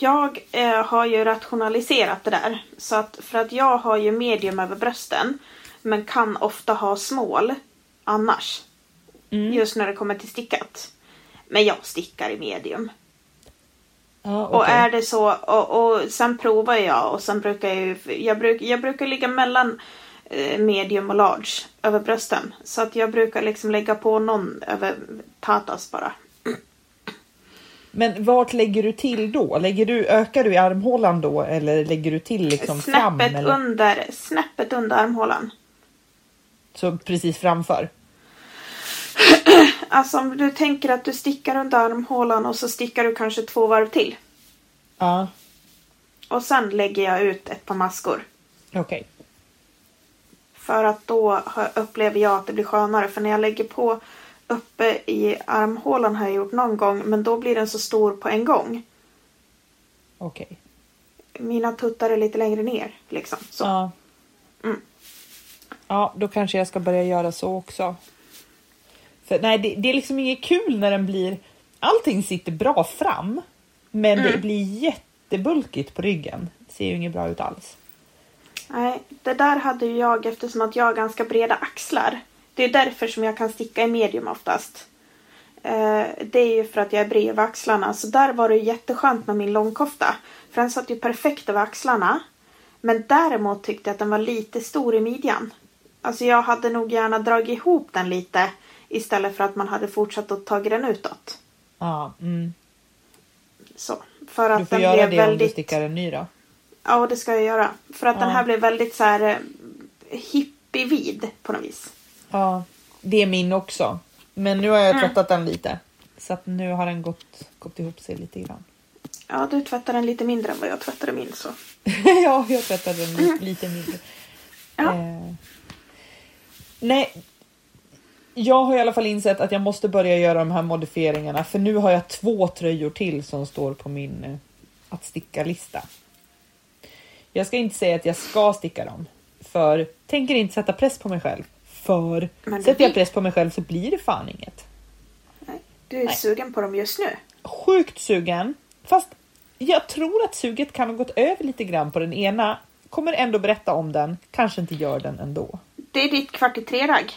Jag eh, har ju rationaliserat det där. Så att, för att jag har ju medium över brösten. Men kan ofta ha smål annars. Just när det kommer till stickat. Men jag stickar i medium. Ja, Och är det så, och, och sen provar jag och sen brukar jag jag, bruk, jag brukar ligga mellan eh, medium och large över brösten. Så att jag brukar liksom lägga på någon över tatas bara. Men vart lägger du till då? Lägger du, ökar du i armhålan då eller lägger du till liksom fram? Snäppet Eller? under, snäppet under armhålan. Så precis framför? Alltså om du tänker att du stickar under armhålan och så stickar du kanske två varv till. Ja, Och sen lägger jag ut ett par maskor. okej. För att då upplever jag att det blir skönare. För när jag lägger på uppe i armhålan har jag gjort någon gång. Men då blir den så stor på en gång. okej. Mina tuttar är lite längre ner. Liksom. Så. Ja. Mm. ja, då kanske jag ska börja göra så också. För nej, det, det är liksom inget kul när den blir... Allting sitter bra fram, men det Mm. blir jättebulkigt på ryggen. Det ser ju inget bra ut alls. Nej, det där hade ju jag eftersom att jag har ganska breda axlar. Det är därför som jag kan sticka i medium oftast. Eh, det är ju för att jag är bred över axlarna. Så där var det jätteskönt med min långkofta. För den satt ju perfekt över axlarna. Men däremot tyckte jag att den var lite stor i midjan. Alltså jag hade nog gärna dragit ihop den lite. Istället för att man hade fortsatt att ta den utåt. Ja, mm. Så. För att Du får den göra blev det väldigt... om du stickar en ny då. Ja, det ska jag göra. För att den Ja. här blev väldigt så här eh, hippievid på något vis. Ja, det är min också. Men nu har jag Mm. tvättat den lite. Så att nu har den gått, gått ihop sig lite grann. Ja, du tvättar den lite mindre än vad jag tvättade min så. [laughs] ja, jag tvättade den li- lite mindre. Ja. Eh, nej, jag har i alla fall insett att jag måste börja göra de här modifieringarna för nu har jag två tröjor till som står på min eh, att sticka-lista. Jag ska inte säga att jag ska sticka dem, för tänker inte sätta press på mig själv. För sätter jag press på mig själv så blir det fan inget. Nej, du är Nej. sugen på dem just nu. Sjukt sugen, fast jag tror att suget kan ha gått över lite grann på den ena. Kommer ändå berätta om den, kanske inte gör den ändå. Det är ditt kvart i tre-ragg.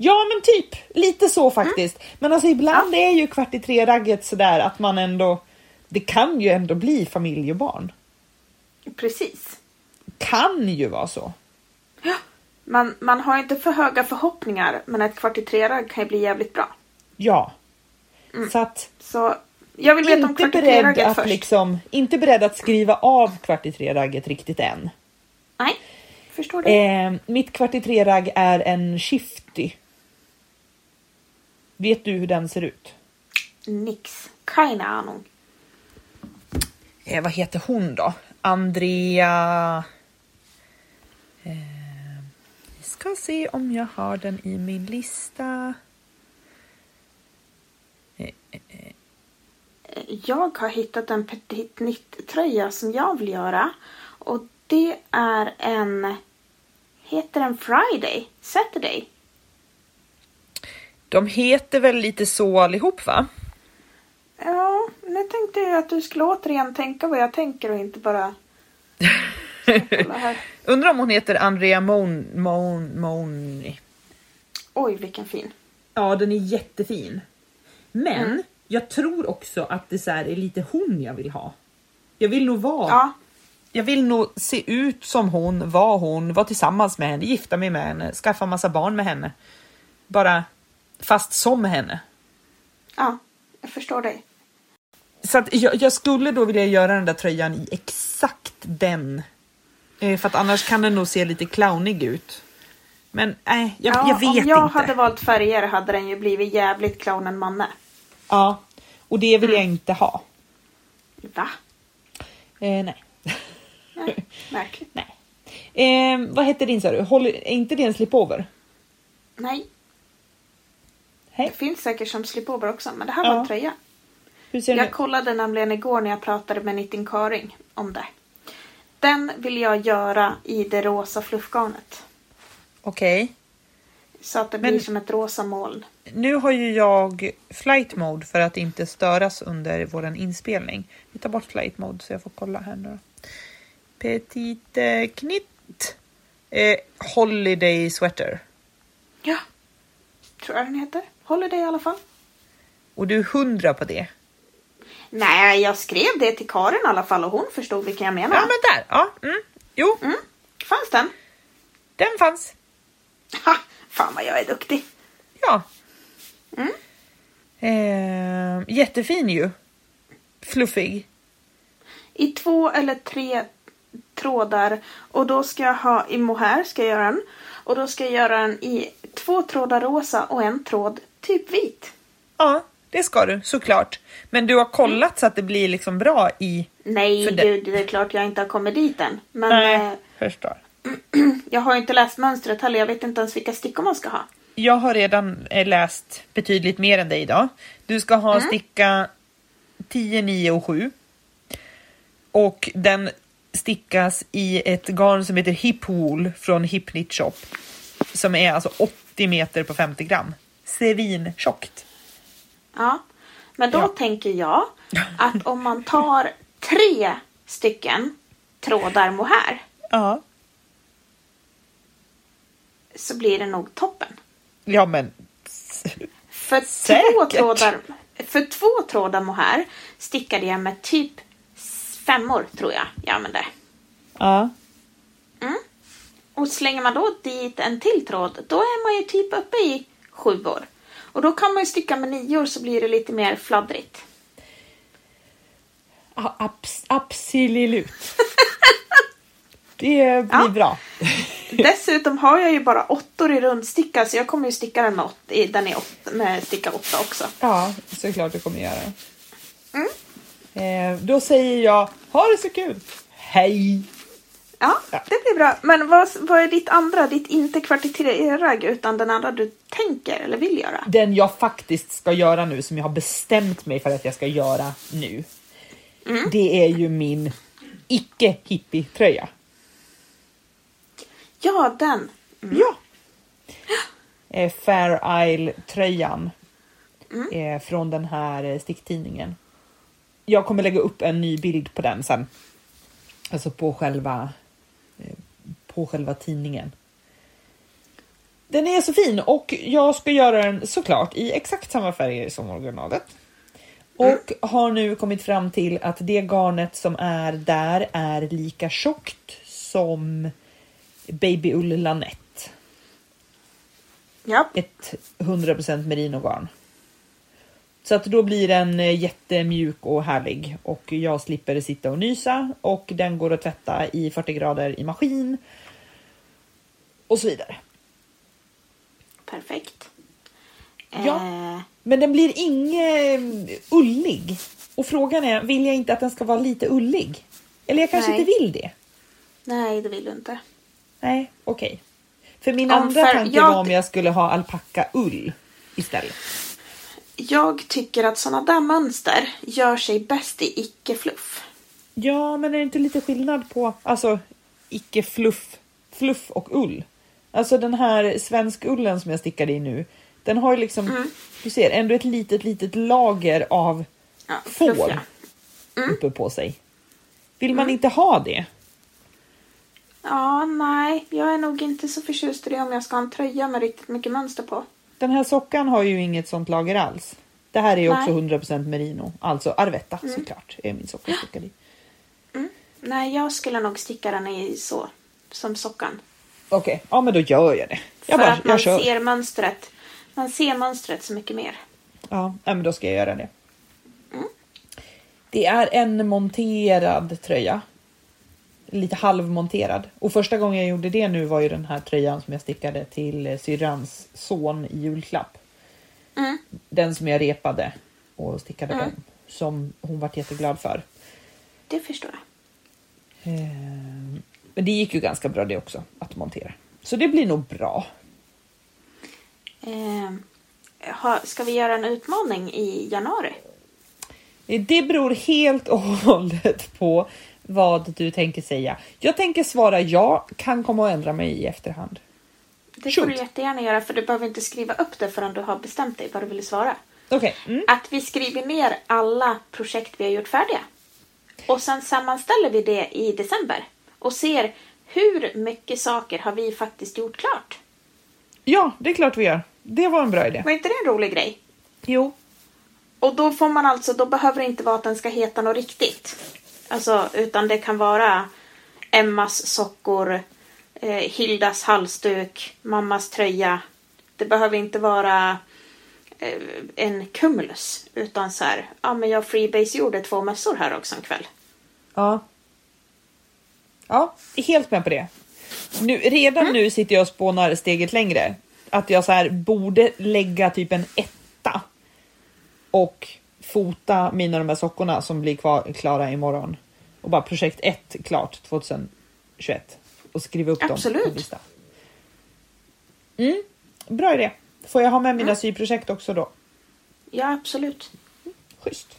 Ja men typ, lite så faktiskt. Men alltså ibland är ju kvart i tre-ragget sådär att man ändå, det kan ju ändå bli familj och barn. Precis. Kan ju vara så. Man, man har inte för höga förhoppningar, men ett kvart i tre-ragg kan ju bli jävligt bra. Ja. Så att Så jag vill veta om inte kvart i beredd tre-ragget att först. liksom, inte beredd att skriva av kvart i tre-ragget riktigt än. Nej? Eh, mitt kvart i tre-ragg är en shifty. Vet du hur den ser ut? Nix. Keine Ahnung. Eh, vad heter hon då? Andrea... Eh, vi ska se om jag har den i min lista. Jag har hittat en Petit Knit-tröja som jag vill göra. Och det är en... Heter den Friday? Saturday? De heter väl lite så allihop va? Ja, nu tänkte jag att du skulle återigen tänka vad jag tänker och inte bara... [laughs] Undrar om hon heter Andrea Mon, Mon, Moni. Oj, vilken fin. Ja, den är jättefin. Men Mm. jag tror också att det så här är lite hon jag vill ha. Jag vill nog vara. Ja, Jag vill nog se ut som hon, vara hon, vara tillsammans med henne, gifta mig med henne, skaffa massa barn med henne. Bara fast som henne. ja, jag förstår dig. Så att jag, jag skulle då vilja göra den där tröjan i exakt den. Eh, för att annars kan den nog se lite clownig ut. Men nej, jag, Ja, jag vet om jag inte. hade valt färger hade den ju blivit jävligt clownen Manne. Ja, och det vill jag Mm. inte ha. Va? Eh, nej. Nej, märkligt. [laughs] nej. Eh, vad heter din sa du? Håller, är inte det en slipover? Nej, Hej. det finns säkert som slipover också, men det här Ja. var en tröja. Jag ut? kollade nämligen igår när jag pratade med Nittin Karing om det. Den vill jag göra i det rosa fluffgarnet. Okej. Så att det Men- blir som ett rosa moln. Nu har ju jag flight mode för att inte störas under våran inspelning. Vi tar bort flight mode så jag får kolla här nu. Petit knitt. Eh, holiday sweater. Ja, tror jag den heter. Holiday i alla fall. Och du är hundra på det? Nej, jag skrev det till Karin i alla fall och hon förstod vilken jag menar. Ja men där, ja. Mm. Jo, Mm. Fanns den? den fanns. Ha! Fan vad jag är duktig. Ja. Mm. Eh, jättefin ju. Fluffig. I två eller tre trådar. Och då ska jag ha i mohair ska jag göra den. Och då ska jag göra den i två trådar rosa och en tråd typ vit. Ja, det ska du såklart. Men du har kollat så att det blir liksom bra i... Nej, det- gud, det är klart jag inte har kommit dit än. Men Nej, eh, förstår. [clears throat] jag har inte läst mönstret heller. Jag vet inte ens vilka stickor man ska ha. Jag har redan eh, läst betydligt mer än dig idag. Du ska ha sticka 10, 9 och 7. Och den stickas i ett garn som heter Hip Wool från Hip Knit Shop. Som är alltså 80 meter på 50 gram. Svintjockt. Ja, men då Ja. tänker jag [laughs] att om man tar tre stycken trådar mohair Ja. så blir det nog toppen. Ja men. För två, Säkert. trådar, för två trådar mohair stickade jag med typ femmor tror jag jag använde. Ja. Och slänger man då dit en till tråd då är man ju typ uppe i sjuor. Och då kan man ju sticka med nior så blir det lite mer fladdrigt. Abs- absolut. [laughs] Det blir Ja. bra. [laughs] Dessutom har jag ju bara åttor i rundsticka så jag kommer ju sticka den med, åt, den i åt, med sticka åtta också. Ja, såklart du kommer göra. Mm. Eh, då säger jag, ha det så kul! Hej! Ja, Ja. det blir bra. Men vad, vad är ditt andra? Ditt inte kvartiterragg utan den andra du tänker eller vill göra? Den jag faktiskt ska göra nu, som jag har bestämt mig för att jag ska göra nu. Mm. Det är ju min icke hippie tröja. Ja, den. Ja! [gasps] Eh, Fair Isle tröjan. Eh, från den här eh, sticktidningen. Jag kommer lägga upp en ny bild på den sen. Alltså på själva, på själva tidningen. Den är så fin och jag ska göra den såklart i exakt samma färger som originalet. Och har nu kommit fram till att det garnet som är där är lika tjockt som Babyull Lanette. Ja, Ett 100% merinogarn. Så att då blir den eh, jättemjuk och härlig och jag slipper sitta och nysa och den går att tvätta i 40 grader i maskin. Och så vidare. perfekt. Ja. Eh, Men den blir ingen ullig. Och frågan är, vill jag inte att den ska vara lite ullig? Eller jag kanske Nej. inte vill det? nej, det vill du inte. Nej, okej. För min Om andra för- tanke jag- var om jag skulle ha alpacka ull istället. Jag tycker att såna där mönster gör sig bäst i icke-fluff. Ja, men är det inte lite skillnad på alltså icke fluff, fluff och ull? Alltså den här svenskullen som jag stickade i nu, den har ju liksom, Mm. du ser, ändå ett litet, litet lager av Ja, får fluffiga. uppe på sig. Vill man inte ha det? Ja, nej. Jag är nog inte så förtjust i det om jag ska ha en tröja med riktigt mycket mönster på. Den här sockan har ju inget sånt lager alls. Det här är ju också Nej. 100% merino, alltså Arvetta såklart är min socka jag stickade i. Nej, jag skulle nog sticka den i så. Som sockan. Okej, ja men då gör jag det. Jag För bara, att man kör. ser mönstret. Man ser mönstret så mycket mer. Ja, nej, men då ska jag göra det. Mm. Det är en monterad tröja. Lite halvmonterad. Och första gången jag gjorde det nu var ju den här tröjan som jag stickade till syrrans son i julklapp. Mm. Den som jag repade och stickade Mm. om. Som hon vart jätteglad för. Det förstår jag. Eh, Men det gick ju ganska bra det också att montera. Så det blir nog bra. Eh, ska vi göra en utmaning i januari? Eh, Det beror helt och hållet på vad du tänker säga. Jag tänker svara ja, kan komma att ändra mig i efterhand. Det får du jättegärna göra för du behöver inte skriva upp det förrän du har bestämt dig vad du vill svara. Okej, mm. Att vi skriver ner alla projekt vi har gjort färdiga. Och sen sammanställer vi det i december. Och ser hur mycket saker har vi faktiskt gjort klart. ja, det är klart vi gör. Det var en bra idé. Var inte det en rolig grej? Jo, Och då får man alltså, då behöver det inte vara att den ska heta något riktigt. Alltså, utan det kan vara Emmas sockor, eh, Hildas halsduk, mammas tröja. Det behöver inte vara eh, en cumulus. Utan så här, ja men jag freebase gjorde två mössor här också en kväll. ja. Ja, helt med på det. Nu, redan nu sitter jag och spånar steget längre. Att jag så här borde lägga typ en etta och fota mina de här sockorna som blir kvar, klara imorgon. Och bara projekt 1 klart 2021 och skriva upp dem på Absolut. lista. Mm, bra idé. Får jag ha med mina syprojekt också då? Ja, absolut. Schysst.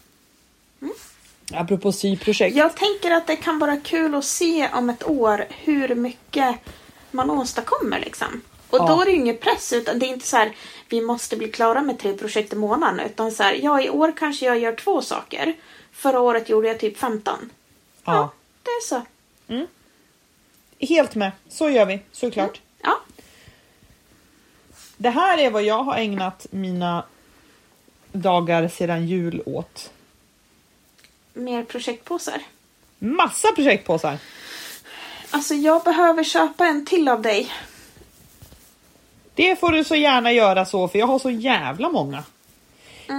Apropå syprojekt. Jag tänker att det kan vara kul att se om ett år hur mycket man åstadkommer liksom. Och Ja. då är det ju ingen press utan det är inte så här vi måste bli klara med tre projekt i månaden utan så här ja i år kanske jag gör två saker. Förra året gjorde jag typ 15. Ja, Det är så. helt med. Så gör vi såklart. Ja, Det här är vad jag har ägnat mina dagar sedan jul åt. Mer projektpåsar. Massa projektpåsar. Alltså jag behöver köpa en till av dig. Det får du så gärna göra så för jag har så jävla många.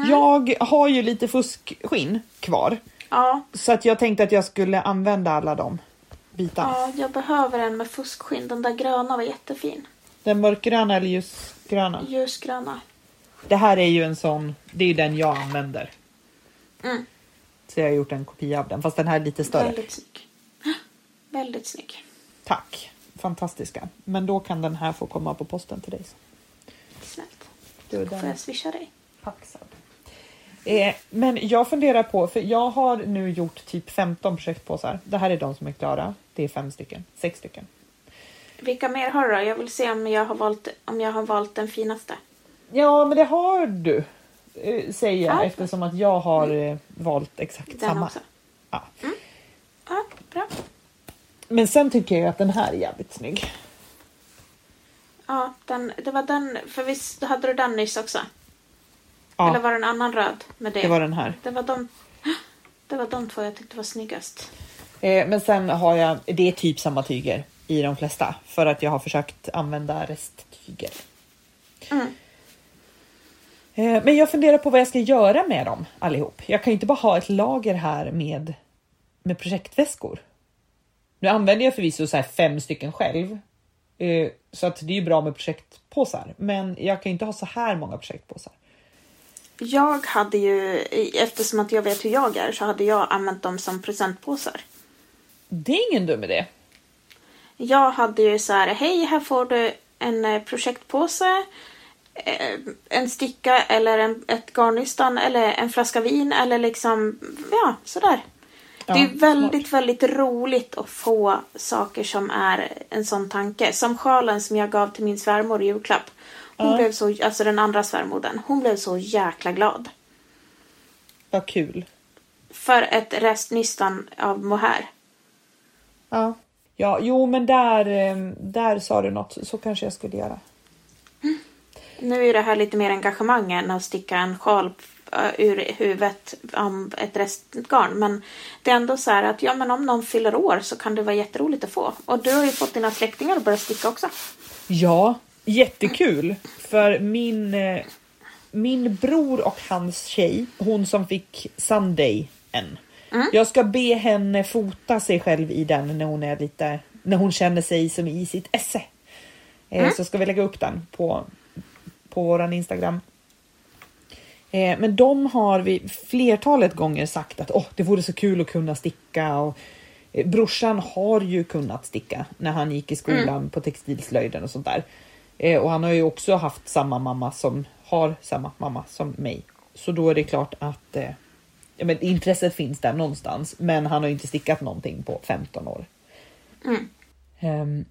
Jag har ju lite fuskskinn kvar Ja, så att jag tänkte att jag skulle använda alla de bitarna. ja, jag behöver en med fuskskinn. Den där gröna var jättefin. Den mörkgröna eller ljusgröna? Ljusgröna. Det här är ju en sån, det är ju den jag använder. Mm. Så jag har gjort en kopia av den fast den här är lite större. Väldigt snygg. [gasps] Väldigt snygg. Tack, fantastiska. Men då kan den här få komma på posten till dig. Snällt. Var Får jag swisha dig? Paxad. Eh, men jag funderar på, för jag har nu gjort typ 15 projektpåsar. Det här är de som är klara. Det är fem stycken, sex stycken. Vilka mer har du då? Jag vill se om jag har valt, om jag har valt den finaste. Ja, men det har du, eh, säger jag Ja. eftersom att jag har eh, valt exakt Den samma. också. Ja. Ja, bra. Men sen tycker jag att den här är jävligt snygg. Ja, den, det var den, för visst hade du den nyss också? Ja, Eller var det en annan röd med det? det var den här. Det var de, [gasps] det var de två jag tyckte var snyggast. Eh, men sen har jag, det är typ samma tyger i de flesta för att jag har försökt använda resttyger. Mm. Eh, Men jag funderar på vad jag ska göra med dem allihop. Jag kan ju inte bara ha ett lager här med, med projektväskor. Nu använder jag förvisso så fem stycken själv, eh, så att det är ju bra med projektpåsar. Men jag kan ju inte ha så här många projektpåsar. Jag hade ju, eftersom att jag vet hur jag är, så hade jag använt dem som presentpåsar. Det är ingen dum idé. Jag hade ju så här, hej här får du en eh, projektpåse. Eh, en sticka eller en, ett garnnystan eller en flaska vin eller liksom, ja, sådär. Ja, det är väldigt, smart. väldigt roligt att få saker som är en sån tanke. Som sjalen som jag gav till min svärmor i julklapp. Hon Ja. blev så, alltså den andra svärmodern, hon blev så jäkla glad. Vad kul. För ett restnystan av mohair. Ja. Ja, jo men där, eh, där sa du något. Så kanske jag skulle göra. Nu är det här lite mer engagemang än att sticka en sjal eh, ur huvudet om ett restgarn. Men det är ändå så här att ja, men om någon fyller år så kan det vara jätteroligt att få. Och du har ju fått dina släktingar att börja sticka också. Ja, jättekul. För min, eh, min bror och hans tjej, hon som fick Sunday än. Jag ska be henne fota sig själv i den när hon är lite, när hon känner sig som i sitt esse. Eh, Så ska vi lägga upp den på, på våran Instagram. Eh, men de har vi flertalet gånger sagt att Åh, det vore så kul att kunna sticka. Och, eh, brorsan har ju kunnat sticka när han gick i skolan på textilslöjden och sånt där. Eh, och han har ju också haft samma mamma som har samma mamma som mig. Så då är det klart att eh, ja, men intresset finns där någonstans. Men han har inte stickat någonting på 15 år. Ehm,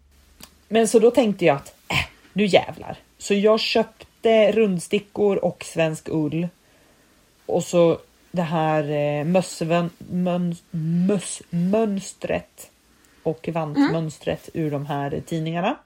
men så då tänkte jag att äh, nu jävlar. Så jag köpte rundstickor och svensk ull. Och så det här eh, mössven, möns, mössmönstret och vantmönstret ur de här tidningarna.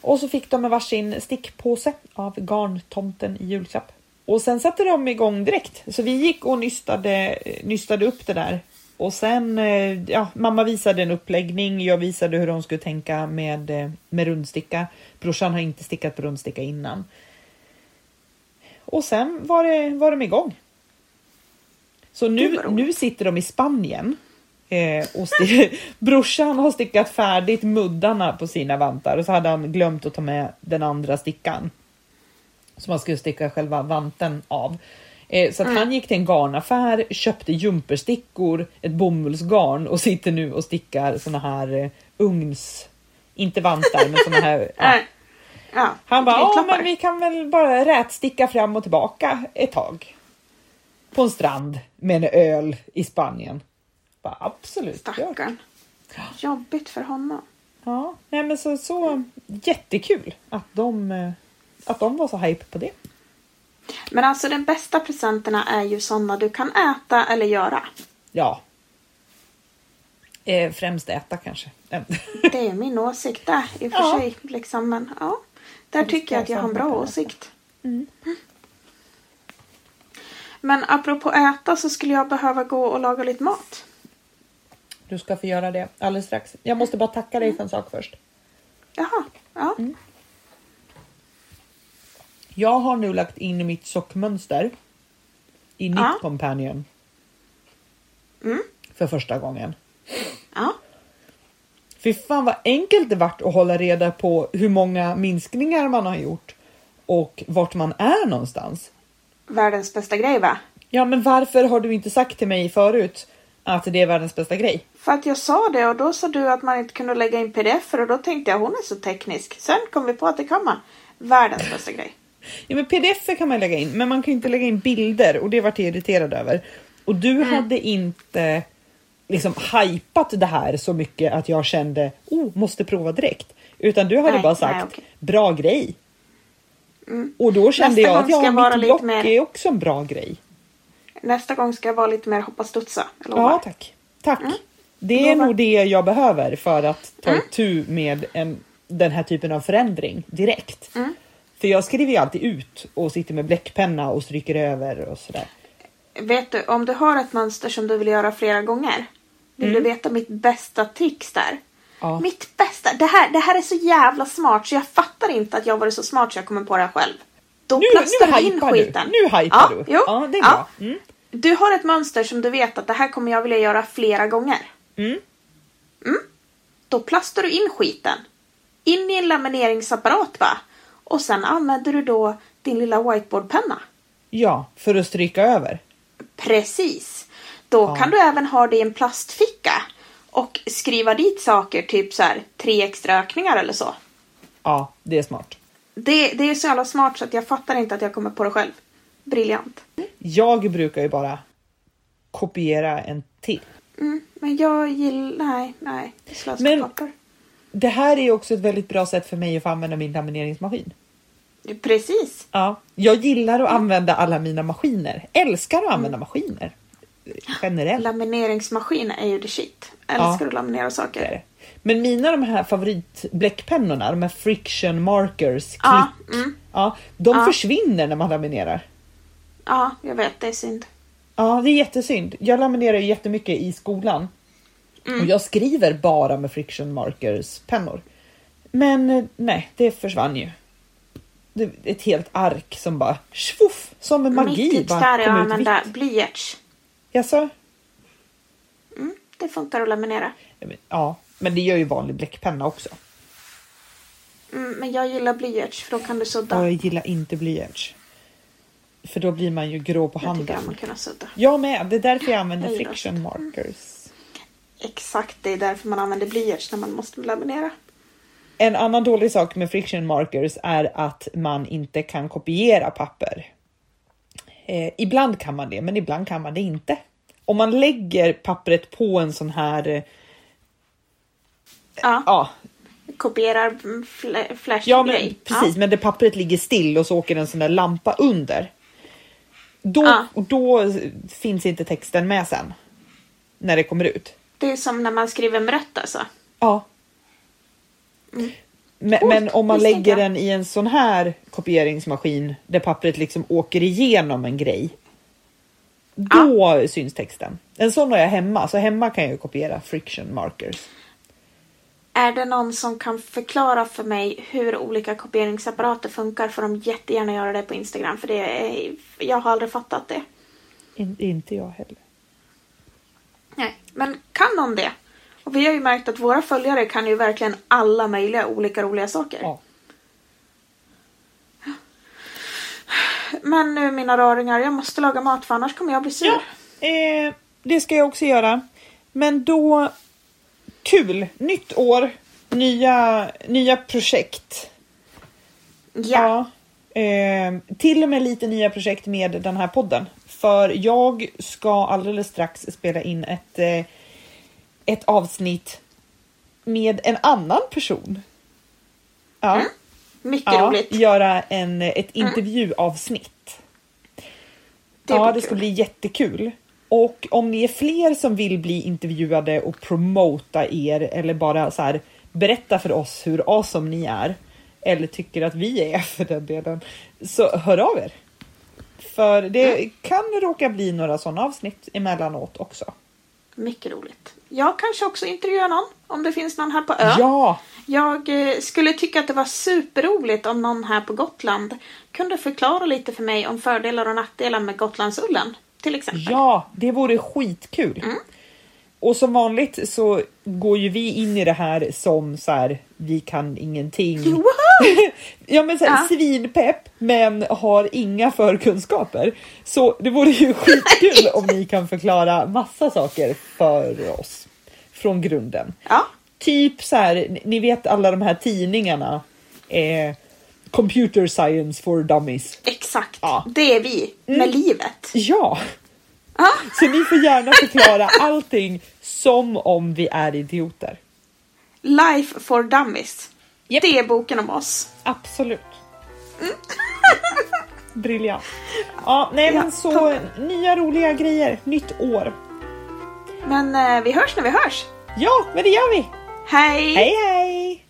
Och så fick de en varsin stickpåse av garntomten i julklapp. Och sen satte de igång direkt. Så vi gick och nystade, nystade upp det där. Och sen, eh, ja, mamma visade en uppläggning. Jag visade hur de skulle tänka med, eh, med rundsticka. Brorsan har inte stickat på rundsticka innan. Och sen var, det, var de igång. Så nu, nu sitter de i Spanien. Eh, och [laughs] brorsan har stickat färdigt muddarna på sina vantar och så hade han glömt att ta med den andra stickan. Som han skulle sticka själva vanten av. Eh, så att han gick till en garnaffär, köpte jumperstickor, ett bomullsgarn och sitter nu och stickar såna här eh, ugns... Inte vantar men såna här... [laughs] ja. Ja, Han bara, ja men vi kan väl bara rätsticka fram och tillbaka ett tag. På en strand med en öl i Spanien. Bara, absolut. Stackarn. Jobbigt för honom. Ja, nej men så, så jättekul att de, eh, att de var så hype på det. Men alltså de bästa presenterna är ju sådana du kan äta eller göra. Ja. Eh, främst äta kanske. [laughs] Det är min åsikt där i och för Ja. sig. Liksom, men ja, där tycker jag att jag har en bra åsikt. Mm. Men apropå äta så skulle jag behöva gå och laga lite mat. Du ska få göra det alldeles strax. Jag måste bara tacka dig för en sak först. Jaha, ja. Mm. Jag har nu lagt in mitt sockmönster i Knit Ja. Companion Mm. för första gången. ja. Fy fan vad enkelt det vart att hålla reda på hur många minskningar man har gjort och vart man är någonstans. Världens bästa grej va? Ja, men varför har du inte sagt till mig förut att det är världens bästa grej? För att jag sa det och då sa du att man inte kunde lägga in pdf och då tänkte jag hon är så teknisk. Sen kom vi på att det kan man. Världens bästa grej. Ja, men pdf kan man lägga in, men man kan inte lägga in bilder och det vart jag irriterad över. Och du hade inte liksom hypat det här så mycket att jag kände oh, måste prova direkt. Utan du hade Nej, bara nej, sagt okej. bra grej. Och då kände Nästa jag att ja, mitt block mer- är också en bra grej. Nästa gång ska jag vara lite mer hoppa studsa. Ja, tack. Tack. Det är nog det jag behöver för att ta itu med en, den här typen av förändring direkt. För jag skriver ju alltid ut och sitter med bläckpenna och stryker över och sådär. Vet du, om du har ett mönster som du vill göra flera gånger. Vill du veta mitt bästa tricks där? Mm. Ja. Mitt bästa, det här, det här är så jävla smart så jag fattar inte att jag varit så smart så jag kommer på det här själv. Då Nu, plastar nu du in hypar du. skiten. Nu hypar ja, du. Jo, Ja, det är ja. bra. Mm. Du har ett mönster som du vet att det här kommer jag vilja göra flera gånger. Mm. Mm. Då plastar du in skiten. In i en lamineringsapparat va? Och sen använder du då din lilla whiteboardpenna. Ja, för att stryka över. Precis. Då Ja. kan du även ha det i en plastficka. Och skriva dit saker, typ så här tre extra ökningar eller så. Ja, det är smart. Det, det är så jävla smart så att jag fattar inte att jag kommer på det själv. Briljant. Jag brukar ju bara kopiera en till. Mm, men jag gillar... Nej, nej. Slösa Men- papper. Det här är också ett väldigt bra sätt för mig att få använda min lamineringsmaskin. Precis. Ja, jag gillar att använda alla mina maskiner. Älskar att använda maskiner. Generellt. Lamineringsmaskin är ju the shit. Älskar att laminera är det. saker. Men mina de här favoritbläckpennorna, de här friction markers, klick, Ja, ja, mm. de Ja. försvinner när man laminerar. Ja, jag vet. Det är synd. Ja, det är jättesynd. Jag laminerar ju jättemycket i skolan Mm. och jag skriver bara med friction markers pennor. Men eh, nej, det försvann ju. Det är ett helt ark som bara svoff, som en magi Mitt tips bara där är att använda blyerts. Jaså? Mm, det funkar att laminera. Ja, men det gör ju vanlig bläckpenna också. Mm, men jag gillar blyerts för då kan du sudda. Och jag gillar inte blyerts. För då blir man ju grå på Jag tycker handen. att man kan sudda. Jag med, det är därför jag använder Jag friction markers. Exakt, det är därför man använder blyerts när man måste laminera. En annan dålig sak med friction markers är att man inte kan kopiera papper. Eh, ibland kan man det, men ibland kan man det inte. Om man lägger pappret på en sån här, eh, Ja, ja, kopierar fl- flash ja men grej. precis, men det pappret ligger still och så åker en sån där lampa under. Då, Ja. då finns inte texten med sen. När det kommer ut. Det är som när man skriver med rött alltså. Ja. Men, Coolt, men om man lägger den i en sån här kopieringsmaskin där pappret liksom åker igenom en grej. Då syns texten. En sån har jag hemma, så hemma kan jag ju kopiera friction markers. Är det någon som kan förklara för mig hur olika kopieringsapparater funkar får de jättegärna göra det på Instagram för det är, jag har aldrig fattat det. In, inte jag heller. Nej, men kan någon det? Och vi har ju märkt att våra följare kan ju verkligen alla möjliga olika roliga saker. Ja. Men nu mina raringar, jag måste laga mat för annars kommer jag bli sur. Ja, eh, det ska jag också göra. Men då, kul! Nytt år, nya, nya projekt. Ja. Ja, eh, till och med lite nya projekt med den här podden. För jag ska alldeles strax spela in ett, eh, ett avsnitt med en annan person. Ja, Mycket ja roligt. göra en, ett intervjuavsnitt. Det ja, det ska kul. bli jättekul. Och om ni är fler som vill bli intervjuade och promota er eller bara så här berätta för oss hur awesome ni är eller tycker att vi är [laughs] för den delen så hör av er. För det kan råka bli några sådana avsnitt emellanåt också. Mycket roligt. Jag kanske också intervjuar någon om det finns någon här på ön. Ja, Jag eh, skulle tycka att det var superroligt om någon här på Gotland kunde förklara lite för mig om fördelar och nackdelar med Gotlandsullen. Till exempel. ja, det vore skitkul. Mm. Och som vanligt så går ju vi in i det här som så här, vi kan ingenting. [laughs] [laughs] Ja men så här, Ja. svinpepp men har inga förkunskaper. Så det vore ju skitkul om ni kan förklara massa saker för oss. Från grunden. Ja, Typ så här, ni- vet alla de här tidningarna. Eh, Computer science for dummies. exakt. Ja. Det är vi med livet. Ja, Ja. så ni får gärna förklara allting som om vi är idioter. Life for Dummies. Japp. Det är boken om oss. Absolut. [laughs] Briljant. Ja, nej Ja, men så toppen. nya roliga grejer, nytt år. Men eh, vi hörs när vi hörs. Ja, men det gör vi. Hej! Hej hej!